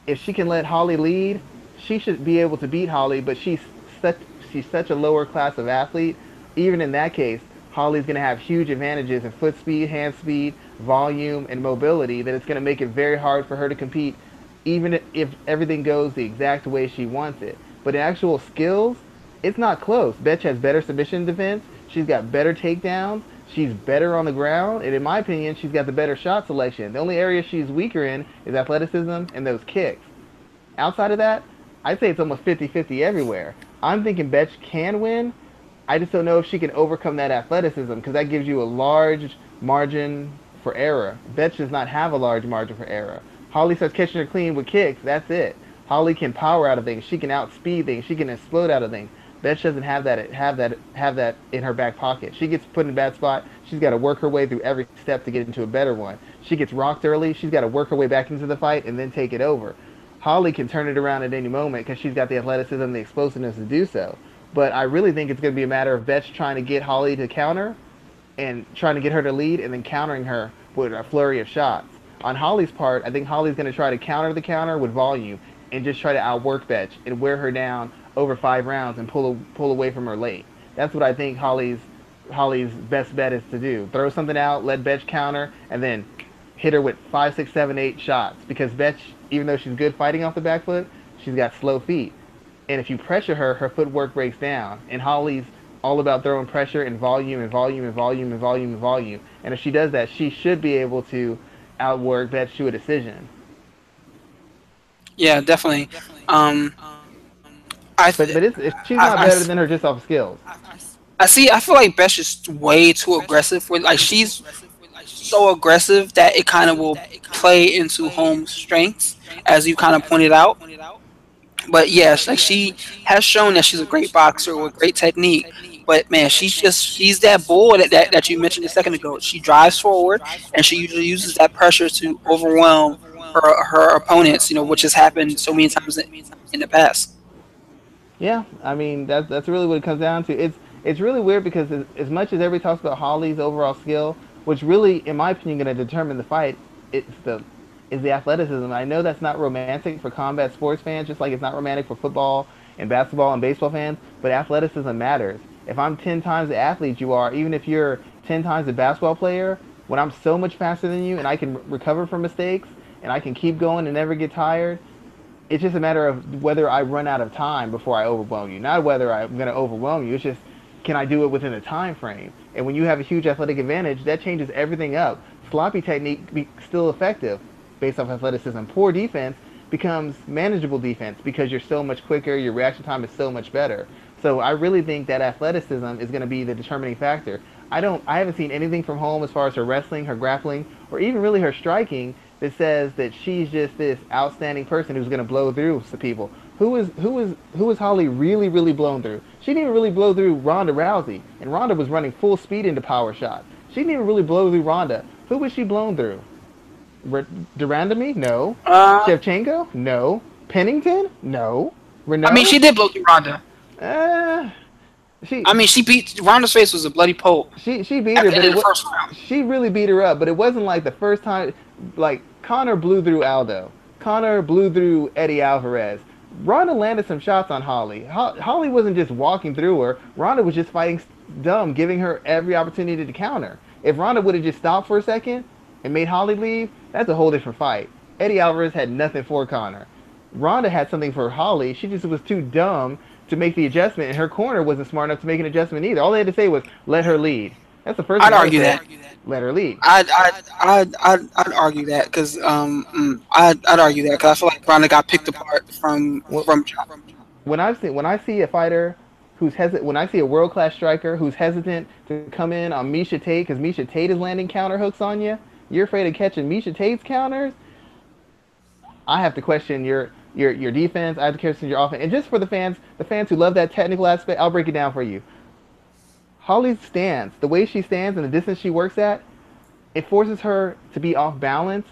if she can let Holly lead, she should be able to beat Holly. But she's such she's such a lower class of athlete. Even in that case, Holly's going to have huge advantages in foot speed, hand speed, volume, and mobility that it's going to make it very hard for her to compete, even if everything goes the exact way she wants it. But in actual skills, it's not close. Betch has better submission defense. She's got better takedowns. She's better on the ground, and in my opinion, she's got the better shot selection. The only area she's weaker in is athleticism and those kicks. Outside of that, I'd say it's almost 50-50 everywhere. I'm thinking Betch can win. I just don't know if she can overcome that athleticism because that gives you a large margin for error. Betch does not have a large margin for error. Holly starts catching her clean with kicks. That's it. Holly can power out of things. She can outspeed things. She can explode out of things. Betch doesn't have that have that have that in her back pocket. She gets put in a bad spot. She's got to work her way through every step to get into a better one. She gets rocked early. She's got to work her way back into the fight and then take it over. Holly can turn it around at any moment because she's got the athleticism and the explosiveness to do so. But I really think it's going to be a matter of Betch trying to get Holly to counter and trying to get her to lead and then countering her with a flurry of shots. On Holly's part, I think Holly's going to try to counter the counter with volume and just try to outwork Betch and wear her down over five rounds and pull pull away from her late. That's what I think Holly's Holly's best bet is to do. Throw something out, let Betch counter, and then hit her with five, six, seven, eight shots. Because Betch, even though she's good fighting off the back foot, she's got slow feet. And if you pressure her, her footwork breaks down. And Holly's all about throwing pressure and volume and volume and volume and volume and volume. And if she does that, she should be able to outwork Betch to a decision. Yeah, definitely. Um, I th- but, but it's, it's, she's not I, better I, than her just off skills. I see. I feel like Betch is way too aggressive. For like she's so aggressive that it kind of will play into Holm's strengths, as you kind of pointed out. But yes, like she has shown that she's a great boxer with great technique. But man, she's just she's that bull that, that, that you mentioned a second ago. She drives forward and she usually uses that pressure to overwhelm her her opponents, you know, which has happened so many times in the past. Yeah, I mean that's that's really what it comes down to. It's it's really weird because as, as much as everybody talks about Holly's overall skill, which really, in my opinion, going to determine the fight, it's the is the athleticism. I know that's not romantic for combat sports fans, just like it's not romantic for football and basketball and baseball fans. But athleticism matters. If I'm ten times the athlete you are, even if you're ten times the basketball player, when I'm so much faster than you and I can recover from mistakes and I can keep going and never get tired, it's just a matter of whether I run out of time before I overwhelm you. Not whether I'm going to overwhelm you. It's just can I do it within a time frame? And when you have a huge athletic advantage, that changes everything up. Sloppy technique be still effective based off athleticism. Poor defense becomes manageable defense because you're so much quicker, your reaction time is so much better. So I really think that athleticism is going to be the determining factor. I don't I haven't seen anything from Holm as far as her wrestling, her grappling, or even really her striking that says that she's just this outstanding person who's going to blow through some people. Who is who is who is Holly really really blown through? She didn't even really blow through Ronda Rousey, and Ronda was running full speed into power shots. She didn't even really blow through Ronda. Who was she blown through? R- De Randamie? No. Uh, Shevchenko? No. Pennington? No. Reneau? I mean, she did blow through Ronda. Uh, she. I mean, she beat Ronda's face was a bloody pulp. She she beat her, but it was, she really beat her up. But it wasn't like the first time. Like Conor blew through Aldo. Conor blew through Eddie Alvarez. Ronda landed some shots on Holly. Ho- Holly wasn't just walking through her. Ronda was just fighting dumb, giving her every opportunity to counter. If Ronda would have just stopped for a second and made Holly leave, that's a whole different fight. Eddie Alvarez had nothing for Conor. Ronda had something for Holly. She just was too dumb to make the adjustment, and her corner wasn't smart enough to make an adjustment either. All they had to say was, let her lead. That's the first. I'd argue that. Let her lead. I'd I'd I'd I'd, I'd argue that because um mm, I'd I'd argue that because I feel like Ronda got picked apart from from. When I see when I see a fighter who's hesitant, when I see a world class striker who's hesitant to come in on Miesha Tate because Miesha Tate is landing counter hooks on you, you're afraid of catching Miesha Tate's counters. I have to question your your your defense. I have to question your offense. And just for the fans, the fans who love that technical aspect, I'll break it down for you. Holly's stance, the way she stands and the distance she works at, it forces her to be off balance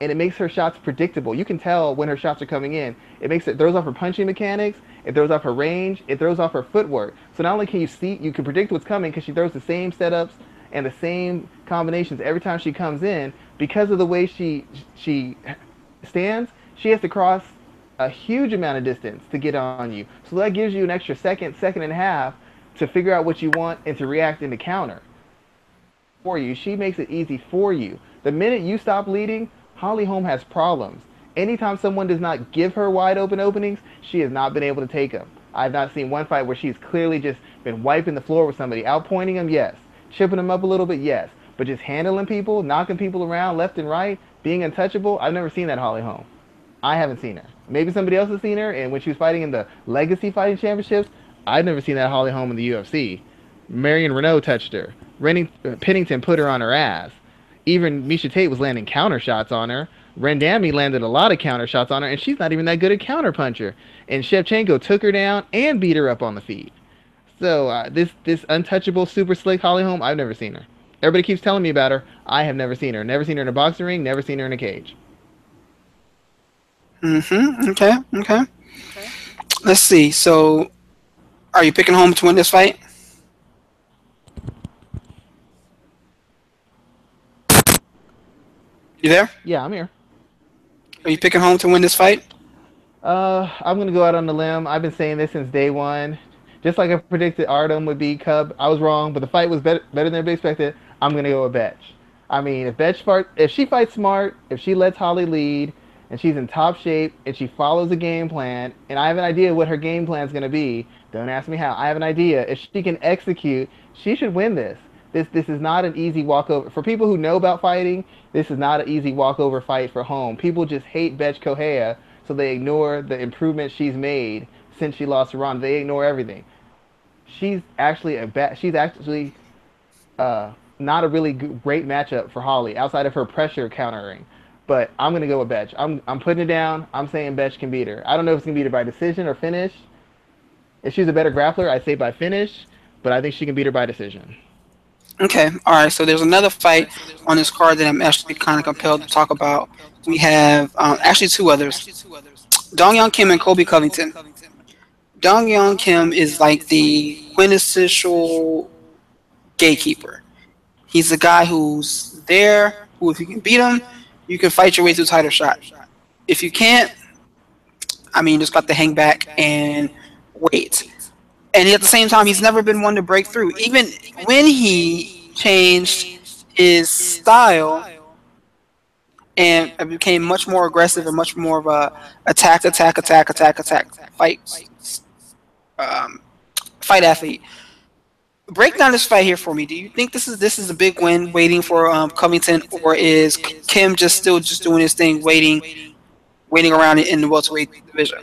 and it makes her shots predictable. You can tell when her shots are coming in. It makes it throws off her punching mechanics. It throws off her range. It throws off her footwork. So not only can you see, you can predict what's coming because she throws the same setups and the same combinations every time she comes in. Because of the way she she stands, she has to cross a huge amount of distance to get on you. So that gives you an extra second, second and a half to figure out what you want and to react into counter for you. She makes it easy for you. The minute you stop leading, Holly Holm has problems. Anytime someone does not give her wide open openings, she has not been able to take them. I've not seen one fight where she's clearly just been wiping the floor with somebody, outpointing them, yes. Chipping them up a little bit, yes. But just handling people, knocking people around left and right, being untouchable, I've never seen that Holly Holm. I haven't seen her. Maybe somebody else has seen her, and when she was fighting in the Legacy Fighting Championships, I've never seen that Holly Holm in the UFC. Marion Reneau touched her. Renning, uh, Pennington put her on her ass. Even Miesha Tate was landing counter shots on her. Randamie landed a lot of counter shots on her, and she's not even that good a counter puncher. And Shevchenko took her down and beat her up on the feet. So uh, this this untouchable, super slick Holly Holm, I've never seen her. Everybody keeps telling me about her. I have never seen her. Never seen her in a boxing ring. Never seen her in a cage. Mm-hmm. Okay. Okay. okay. Let's see. So, are you picking Holm to win this fight? You there? Yeah, I'm here. Are you picking Holm to win this fight? Uh, I'm gonna go out on the limb. I've been saying this since day one. Just like I predicted Artem would be Cub, I was wrong, but the fight was better better than everybody expected. I'm gonna go with Betch. I mean, if Betch part, if she fights smart, if she lets Holly lead, and she's in top shape, and she follows a game plan, and I have an idea what her game plan is gonna be. Don't ask me how. I have an idea. If she can execute, she should win this. This this is not an easy walkover for people who know about fighting. This is not an easy walkover fight for Holm. People just hate Betch Correia, so they ignore the improvements she's made since she lost to Ronda. They ignore everything. She's actually a bad. she's actually uh, not a really great matchup for Holly outside of her pressure countering. But I'm gonna go with Betch. I'm I'm putting it down. I'm saying Betch can beat her. I don't know if it's gonna beat her by decision or finish. If she's a better grappler, I'd say by finish, but I think she can beat her by decision. Okay, all right. So there's another fight on this card that I'm actually kind of compelled to talk about. We have um, actually two others: Dong Hyun Kim and Colby Covington. Dong Hyun Kim is like the quintessential gatekeeper. He's the guy who's there. Who, if you can beat him, you can fight your way a title shot. If you can't, I mean, just got to hang back and wait and at the same time, he's never been one to break through. Even when he changed his style and became much more aggressive and much more of a attack, attack, attack, attack, attack, fight, um, fight athlete. Break down this fight here for me. Do you think this is this is a big win, waiting for um, Covington, or is Kim just still just doing his thing, waiting, waiting around in the welterweight division?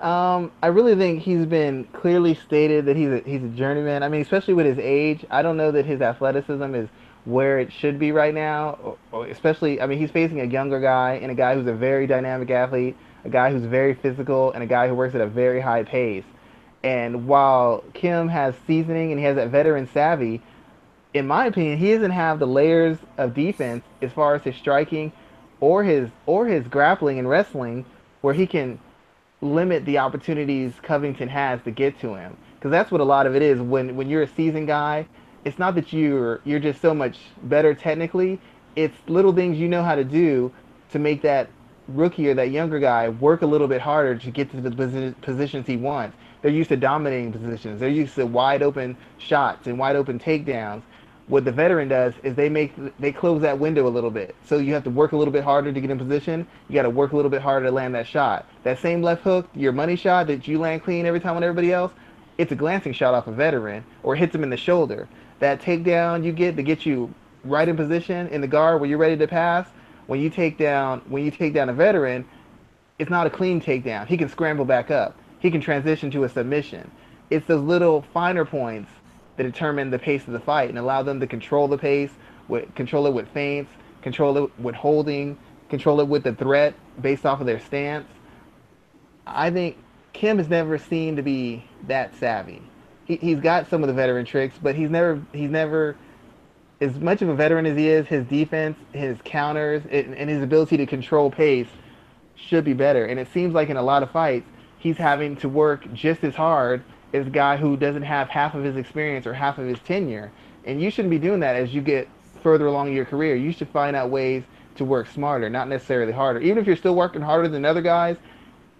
Um, I really think he's been clearly stated that he's a, he's a journeyman. I mean, especially with his age, I don't know that his athleticism is where it should be right now. Especially, I mean, he's facing a younger guy and a guy who's a very dynamic athlete, a guy who's very physical, and a guy who works at a very high pace. And while Kim has seasoning and he has that veteran savvy, in my opinion, he doesn't have the layers of defense as far as his striking or his or his grappling and wrestling where he can limit the opportunities Covington has to get to him. Because that's what a lot of it is. When when you're a seasoned guy, it's not that you're you're just so much better technically. It's little things you know how to do to make that rookie or that younger guy work a little bit harder to get to the positions he wants. They're used to dominating positions. They're used to wide open shots and wide open takedowns what the veteran does is they make they close that window a little bit. So you have to work a little bit harder to get in position. You got to work a little bit harder to land that shot. That same left hook, your money shot that you land clean every time on everybody else, it's a glancing shot off a veteran or hits him in the shoulder. That takedown you get to get you right in position in the guard where you're ready to pass. When you take down when you take down a veteran, it's not a clean takedown. He can scramble back up. He can transition to a submission. It's those little finer points that determine the pace of the fight and allow them to control the pace, with, control it with feints, control it with holding, control it with the threat based off of their stance. I think Kim has never seemed to be that savvy. He, he's got some of the veteran tricks, but he's never he's never as much of a veteran as he is, his defense, his counters, and his ability to control pace should be better. And it seems like in a lot of fights, he's having to work just as hard as a guy who doesn't have half of his experience or half of his tenure. And you shouldn't be doing that as you get further along in your career. You should find out ways to work smarter, not necessarily harder. Even if you're still working harder than other guys,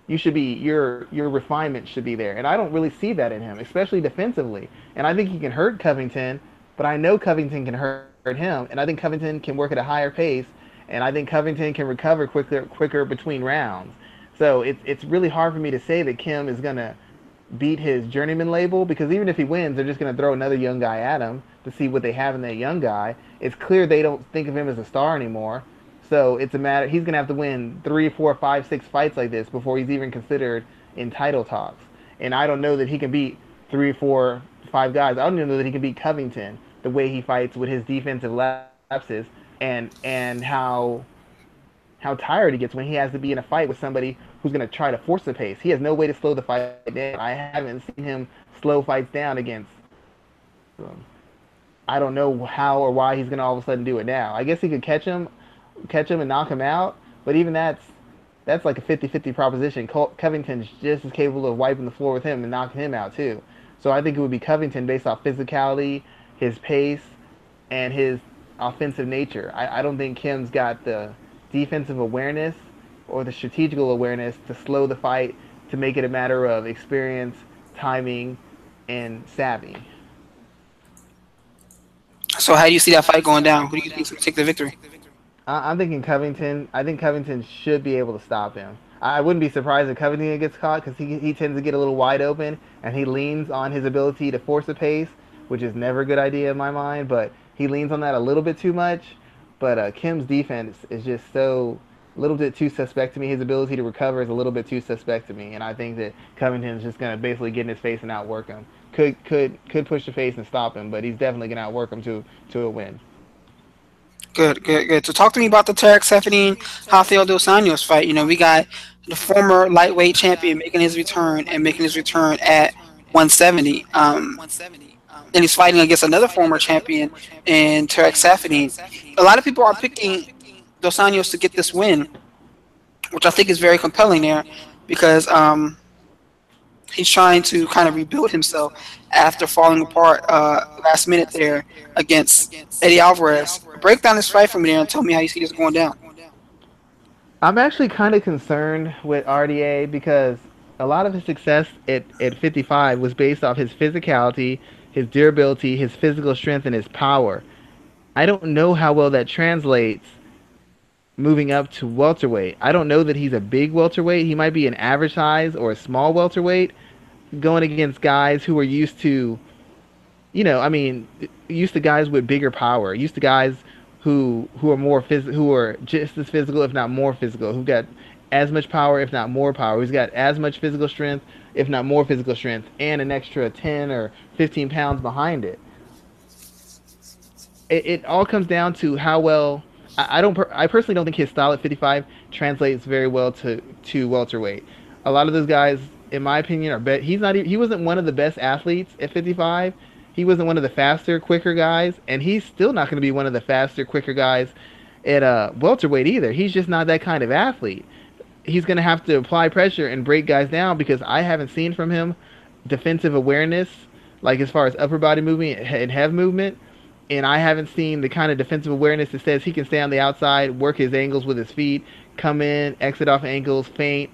you should be your your refinement should be there. And I don't really see that in him, especially defensively. And I think he can hurt Covington, but I know Covington can hurt him, and I think Covington can work at a higher pace, and I think Covington can recover quicker quicker between rounds. So it's it's really hard for me to say that Kim is gonna beat his journeyman label because even if he wins, they're just gonna throw another young guy at him to see what they have in that young guy. It's clear they don't think of him as a star anymore. So it's a matter. He's gonna have to win three, four, five, six fights like this before he's even considered in title talks. And I don't know that he can beat three, four, five guys. I don't even know that he can beat Covington the way he fights with his defensive lapses and and how how tired he gets when he has to be in a fight with somebody who's going to try to force the pace. He has no way to slow the fight down. I haven't seen him slow fights down against. Um, I don't know how or why he's going to all of a sudden do it now. I guess he could catch him catch him and knock him out. But even that's that's like a 50-50 proposition. Covington's just as capable of wiping the floor with him and knocking him out too. So I think it would be Covington based off physicality, his pace, and his offensive nature. I, I don't think Kim's got the defensive awareness or the strategical awareness to slow the fight to make it a matter of experience, timing, and savvy. So how do you see that fight going down? Who do you think will take the victory? I, am thinking Covington. I think Covington should be able to stop him. I wouldn't be surprised if Covington gets caught because he, he tends to get a little wide open and he leans on his ability to force a pace, which is never a good idea in my mind. But he leans on that a little bit too much. But uh, Kim's defense is just so a little bit too suspect to me. His ability to recover is a little bit too suspect to me, and I think that Covington is just going to basically get in his face and outwork him. Could could could push the face and stop him, but he's definitely going to outwork him to to a win. Good, good, good. So talk to me about the Tarec Saffiedine Rafael Dos Anjos fight. You know, we got the former lightweight champion making his return and making his return at 170. Um, and he's fighting against another former champion in Tarec Saffiedine. A lot of people are picking Dos Anjos to get this win, which I think is very compelling there because um, he's trying to kind of rebuild himself after falling apart uh, last minute there against Eddie Alvarez. Break down this fight me there and tell me how you see this going down. I'm actually kind of concerned with RDA because a lot of his success at, at 55 was based off his physicality, his durability, his physical strength, and his power. I don't know how well that translates moving up to welterweight. I don't know that he's a big welterweight. He might be an average size or a small welterweight going against guys who are used to you know, I mean, used to guys with bigger power, used to guys who who are more phys- who are just as physical if not more physical, who got as much power if not more power. He's got as much physical strength if not more physical strength and an extra 10 or 15 pounds behind it. It, it all comes down to how well I, I don't. Per, I personally don't think his style at 55 translates very well to to welterweight. A lot of those guys, in my opinion, are bet. He's not. He wasn't one of the best athletes at 55. He wasn't one of the faster, quicker guys, and he's still not going to be one of the faster, quicker guys at uh, welterweight either. He's just not that kind of athlete. He's going to have to apply pressure and break guys down because I haven't seen from him defensive awareness, like as far as upper body movement and head movement and I haven't seen the kind of defensive awareness that says he can stay on the outside, work his angles with his feet, come in, exit off angles, feint,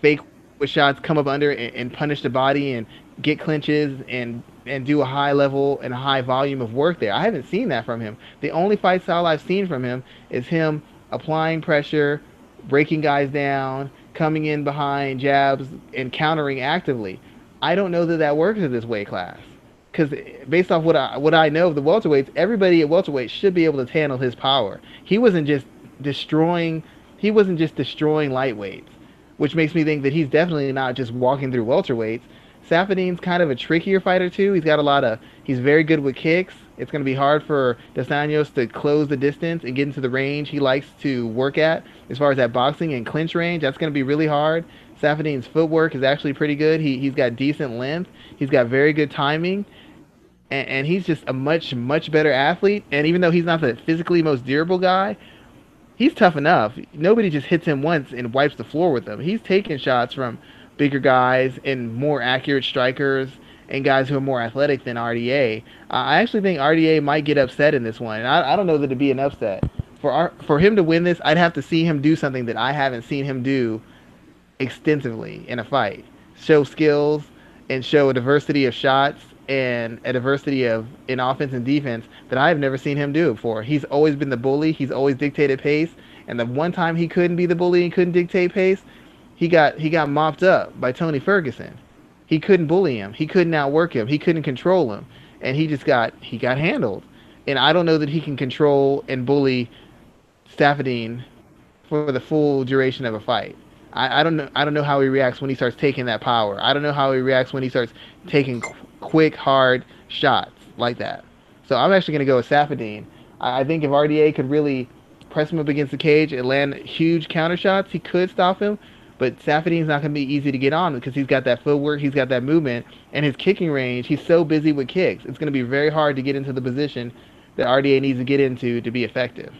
fake with shots, come up under and, and punish the body and get clinches and and do a high level and a high volume of work there. I haven't seen that from him. The only fight style I've seen from him is him applying pressure, breaking guys down, coming in behind jabs and countering actively. I don't know that that works in this weight class because based off what I what I know of the welterweights, everybody at welterweight should be able to handle his power. He wasn't just destroying. He wasn't just destroying lightweights, which makes me think that he's definitely not just walking through welterweights. Saffiedine's kind of a trickier fighter too. He's got a lot of. He's very good with kicks. It's going to be hard for Dos Anjos to close the distance and get into the range he likes to work at. As far as that boxing and clinch range, that's going to be really hard. Saffiedine's footwork is actually pretty good. He he's got decent length. He's got very good timing and, and he's just a much much better athlete. And even though he's not the physically most durable guy, he's tough enough. Nobody just hits him once and wipes the floor with him. He's taking shots from bigger guys and more accurate strikers and guys who are more athletic than RDA. I actually think RDA might get upset in this one. And I, I don't know that it'd be an upset. For our, for him to win this, I'd have to see him do something that I haven't seen him do extensively in a fight. Show skills and show a diversity of shots and a diversity of in offense and defense that I've never seen him do before. He's always been the bully. He's always dictated pace. And the one time he couldn't be the bully and couldn't dictate pace, he got he got mopped up by Tony Ferguson. He couldn't bully him. He couldn't outwork him. He couldn't control him, and he just got he got handled. And I don't know that he can control and bully Saffiedine for the full duration of a fight. I, I don't know. I don't know how he reacts when he starts taking that power. I don't know how he reacts when he starts taking qu- quick, hard shots like that. So I'm actually going to go with Saffiedine. I, I think if RDA could really press him up against the cage and land huge counter shots, he could stop him. But Saffiedine's not going to be easy to get on because he's got that footwork, he's got that movement, and his kicking range. He's so busy with kicks. It's going to be very hard to get into the position that RDA needs to get into to be effective.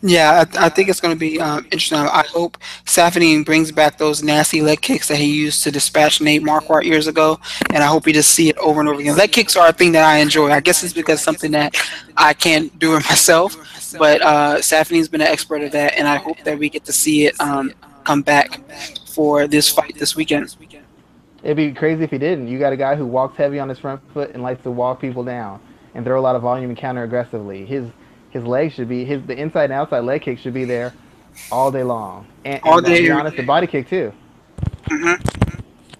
Yeah, I, I think it's going to be um, interesting. I hope Saffiedine brings back those nasty leg kicks that he used to dispatch Nate Marquardt years ago, and I hope we just see it over and over again. Leg kicks are a thing that I enjoy. I guess it's because something that I can't do it myself, but uh, Saffiedine's been an expert at that, and I hope that we get to see it um, come back for this fight this weekend. It'd be crazy if he didn't. You got a guy who walks heavy on his front foot and likes to walk people down and throw a lot of volume and counter aggressively. His his legs should be his the inside and outside leg kick should be there all day long. And, All and to day. be honest, the body kick too. Mhm.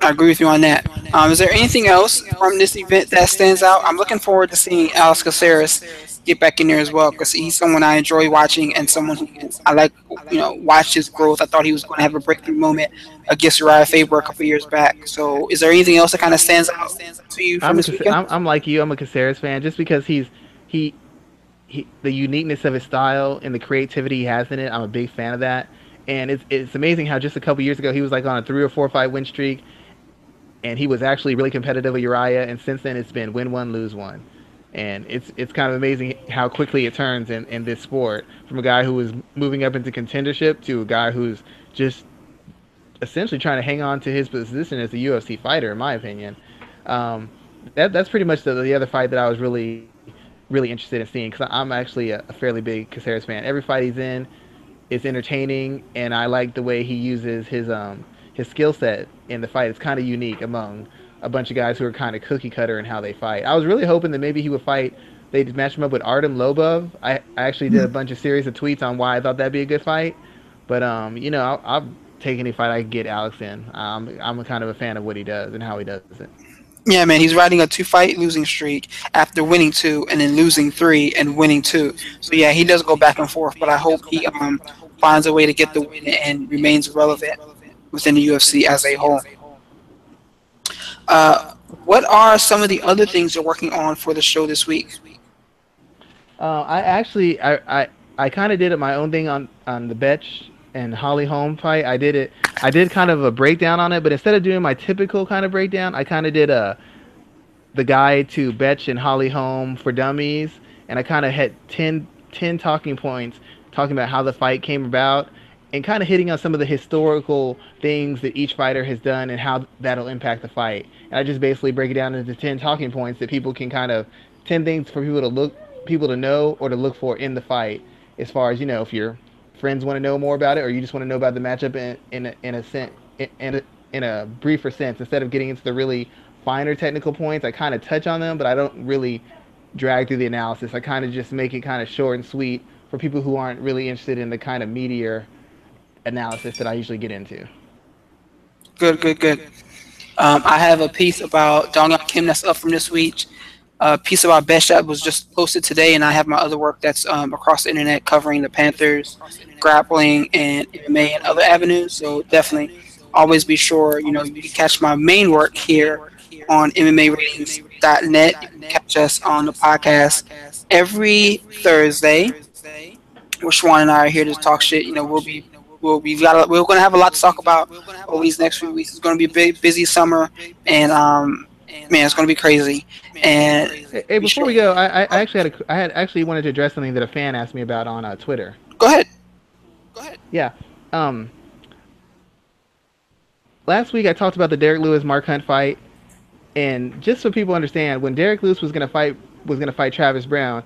I agree with you on that. Um, is there anything else from this event that stands out? I'm looking forward to seeing Alex Caceres get back in there as well because he's someone I enjoy watching and someone who I like, you know, watch his growth. I thought he was going to have a breakthrough moment against Uriah Faber a couple years back. So, is there anything else that kind of stands out to you from I'm, a, this Cac- weekend? I'm, I'm like you. I'm a Caceres fan just because he's he, he the uniqueness of his style and the creativity he has in it. I'm a big fan of that. And it's it's amazing how just a couple years ago he was like on a three or four fight win streak, and he was actually really competitive with Uriah. And since then it's been win one lose one, and it's it's kind of amazing how quickly it turns in in this sport from a guy who is moving up into contendership to a guy who's just essentially trying to hang on to his position as a UFC fighter, in my opinion. Um, that that's pretty much the, the other fight that I was really really interested in seeing because I'm actually a, a fairly big Caceres fan. Every fight he's in is entertaining, and I like the way he uses his um his skill set in the fight. It's kind of unique among a bunch of guys who are kind of cookie cutter in how they fight. I was really hoping that maybe he would fight. They'd match him up with Artem Lobov. I, I actually did a bunch of series of tweets on why I thought that'd be a good fight, but um you know I'll, I'll take any fight I can get Alex in. Um, I'm a kind of a fan of what he does and how he does it. Yeah, man, he's riding a two-fight losing streak after winning two and then losing three and winning two. So yeah, he does go back and forth, but I hope he um finds a way to get the win and remains relevant within the UFC as a whole. Uh, what are some of the other things you're working on for the show this week? Uh, I actually, I, I, I kind of did it my own thing on on the Betch and Holly Holm fight. I did it. I did kind of a breakdown on it, but instead of doing my typical kind of breakdown, I kind of did a the guide to Betch and Holly Holm for dummies, and I kind of had 10, 10 talking points talking about how the fight came about and kind of hitting on some of the historical things that each fighter has done and how that'll impact the fight. And I just basically break it down into 10 talking points that people can kind of 10 things for people to look people to know or to look for in the fight as far as you know if your friends want to know more about it or you just want to know about the matchup in in a, in a sense in, a, in a briefer sense instead of getting into the really finer technical points I kind of touch on them but I don't really drag through the analysis I kind of just make it kind of short and sweet for people who aren't really interested in the kind of meteor analysis that I usually get into. Good, good, good. Um, I have a piece about Dong Kim that's up from this week. A piece about Best Shot was just posted today, and I have my other work that's um, across the internet covering the Panthers, grappling, and MMA and other avenues. So definitely, always be sure you know you can catch my main work here on MMAratings.net. Catch us on the podcast every Thursday. Where Schwan and I are here to talk shit. You know, we'll be we'll we've got a, we're going to have a lot to talk about over these next few weeks. It's going to be a big busy summer, and um man, it's going to be crazy. And Hey, hey, before we go, I, I I actually had a, I had actually wanted to address something that a fan asked me about on uh, Twitter. go ahead. Go ahead. Yeah. Um. Last week I talked about the Derrick Lewis Mark Hunt fight, and just so people understand, when Derrick Lewis was gonna fight was gonna fight Travis Browne,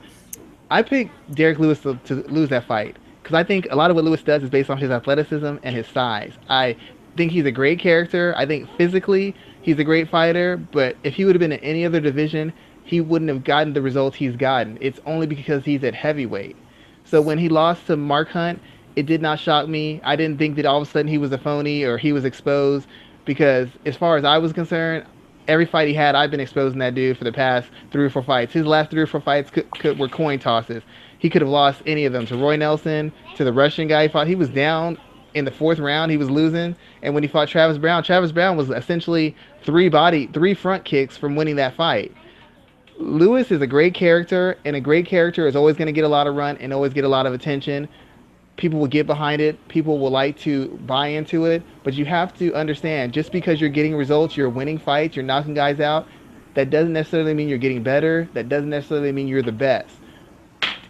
I picked Derrick Lewis to, to lose that fight because I think a lot of what Lewis does is based on his athleticism and his size. I think he's a great character. I think physically he's a great fighter, but if he would have been in any other division, he wouldn't have gotten the results he's gotten. It's only because he's at heavyweight. So when he lost to Mark Hunt, it did not shock me. I didn't think that all of a sudden he was a phony or he was exposed because as far as I was concerned, every fight he had, I've been exposing that dude for the past three or four fights. His last three or four fights could, could, were coin tosses. He could have lost any of them to Roy Nelson, to the Russian guy he fought. He was down in the fourth round. He was losing, and when he fought Travis Browne, Travis Browne was essentially three body, three front kicks from winning that fight. Lewis is a great character, and a great character is always going to get a lot of run and always get a lot of attention. People will get behind it. People will like to buy into it. But you have to understand, just because you're getting results, you're winning fights, you're knocking guys out, that doesn't necessarily mean you're getting better. That doesn't necessarily mean you're the best.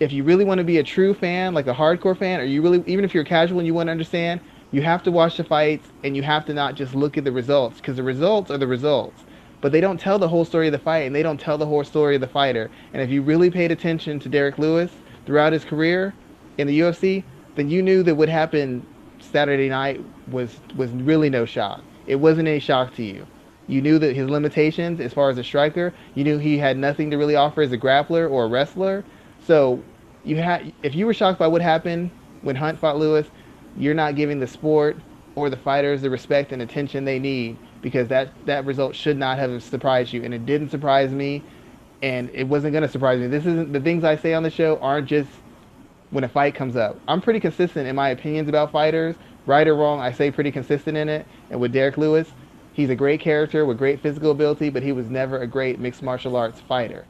If you really want to be a true fan, like a hardcore fan, or you really, even if you're casual and you want to understand, you have to watch the fights and you have to not just look at the results because the results are the results but they don't tell the whole story of the fight and they don't tell the whole story of the fighter. And if you really paid attention to Derrick Lewis throughout his career in the UFC, then you knew that what happened Saturday night was was really no shock. It wasn't any shock to you. You knew that his limitations as far as a striker, you knew he had nothing to really offer as a grappler or a wrestler. So you had if you were shocked by what happened when Hunt fought Lewis, you're not giving the sport or the fighters the respect and attention they need because that that result should not have surprised you and it didn't surprise me and it wasn't going to surprise me. This isn't the things I say on the show aren't just when a fight comes up. I'm pretty consistent in my opinions about fighters, right or wrong. I say pretty consistent in it. And with Derrick Lewis, he's a great character with great physical ability, but he was never a great mixed martial arts fighter.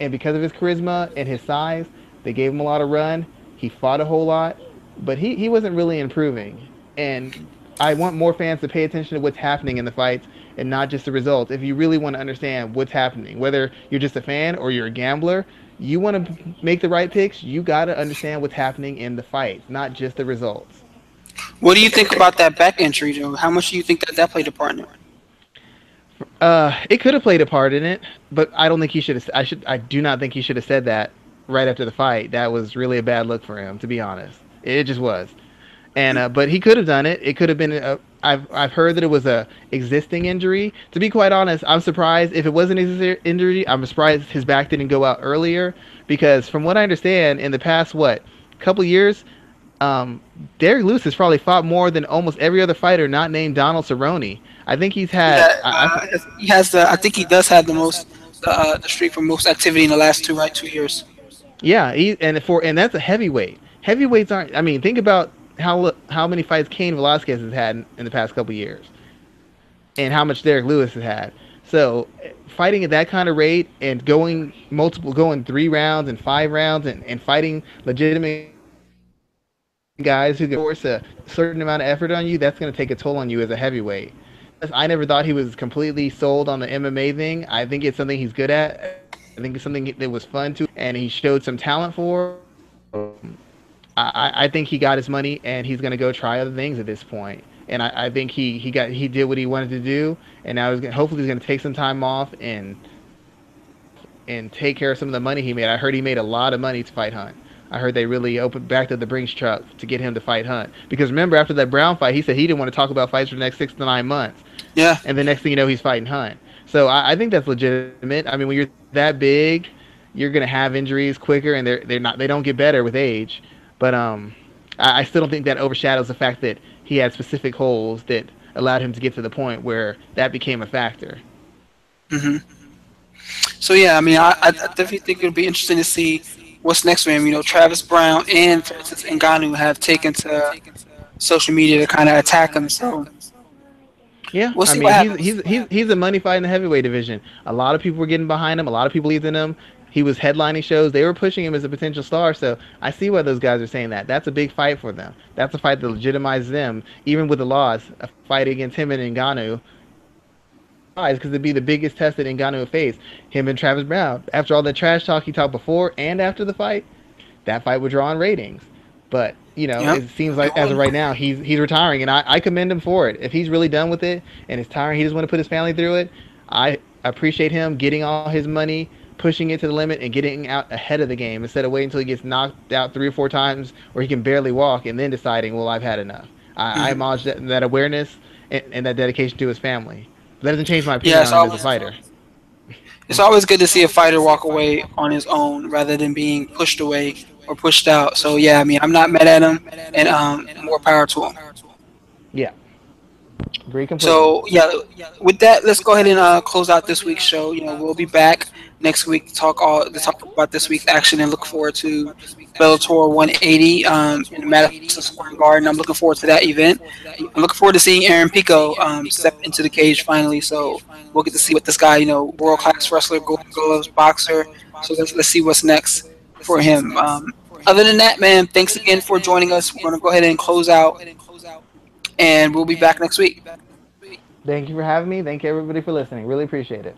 And because of his charisma and his size, they gave him a lot of run. He fought a whole lot, but he, he wasn't really improving. And I want more fans to pay attention to what's happening in the fights and not just the results. If you really want to understand what's happening, whether you're just a fan or you're a gambler, you want to make the right picks, you got to understand what's happening in the fights, not just the results. What do you think about that back injury, Joe? How much do you think that that played a part in it? Uh, it could have played a part in it, but I don't think he should have. I should. I do not think he should have said that right after the fight. That was really a bad look for him, to be honest. It just was. And uh, but he could have done it. It could have been. A, I've I've heard that it was a existing injury. To be quite honest, I'm surprised if it was an injury. I'm surprised his back didn't go out earlier because from what I understand, in the past what couple years, um, Derrick Lewis has probably fought more than almost every other fighter not named Donald Cerrone. I think he's had. Yeah, I, uh, he has the. I think he does have the most uh, the streak for most activity in the last two right two years. yeah, he, and for and that's a heavyweight. Heavyweights aren't. I mean, think about how how many fights Cain Velasquez has had in, in the past couple years, and how much Derrick Lewis has had. So fighting at that kind of rate and going multiple, going three rounds and five rounds and, and fighting legitimate guys who can force a certain amount of effort on you, that's going to take a toll on you as a heavyweight. I never thought he was completely sold on the MMA thing. I think it's something he's good at. I think it's something that was fun to, and he showed some talent for. I, I think he got his money, and he's going to go try other things at this point. And I, I think he, he got he did what he wanted to do, and now he's gonna, hopefully he's going to take some time off and and take care of some of the money he made. I heard he made a lot of money to fight Hunt. I heard they really opened back to the Brinks truck to get him to fight Hunt. Because remember, after that Browne fight, he said he didn't want to talk about fights for the next six to nine months. Yeah. And the next thing you know, he's fighting Hunt. So I, I think that's legitimate. I mean, when you're that big, you're gonna have injuries quicker, and they're they're not they don't get better with age. But um, I, I still don't think that overshadows the fact that he had specific holes that allowed him to get to the point where that became a factor. hmm So yeah, I mean, I, I definitely think it'll be interesting to see what's next for him. You know, Travis Browne and Francis Ngannou have taken to social media to kind of attack him. So Yeah, We'll I mean, he's, he's he's he's a money fight in the heavyweight division. A lot of people were getting behind him. A lot of people believed in him. He was headlining shows. They were pushing him as a potential star. So I see why those guys are saying that. That's a big fight for them. That's a fight that legitimizes them, even with the loss. A fight against him and Ngannou. Because it'd be the biggest test that Ngannou would face. Him and Travis Browne. After all the trash talk he talked before and after the fight, that fight would draw in ratings. But you know, Yep. it seems like as of right now, he's he's retiring, and I, I commend him for it. If he's really done with it and it's tiring, he doesn't want to put his family through it. I appreciate him getting all his money, pushing it to the limit, and getting out ahead of the game instead of waiting until he gets knocked out three or four times or he can barely walk and then deciding, well, I've had enough. I, I Mhm. acknowledge that, that awareness and, and that dedication to his family. That doesn't change my opinion Yeah, it's on always- as a fighter. It's always good to see a fighter walk away on his own rather than being pushed away or pushed out. So yeah, I mean, I'm not mad at him, and um, more power to him. Yeah. So yeah, with that, let's go ahead and uh, close out this week's show. You know, we'll be back next week to talk all to talk about this week's action and look forward to Bellator 180 um, in the Madison Square Garden. I'm looking forward to that event. I'm looking forward to seeing Aaron Pico um, step into the cage finally. So we'll get to see what this guy, you know, world class wrestler, Golden Gloves boxer. So let's let's see what's next for him. Um, other than that, man, thanks again for joining us. We're gonna go ahead and close out, and we'll be back next week. Thank you for having me. Thank you everybody for listening. Really appreciate it.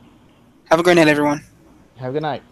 Have a great night, everyone. Have a good night.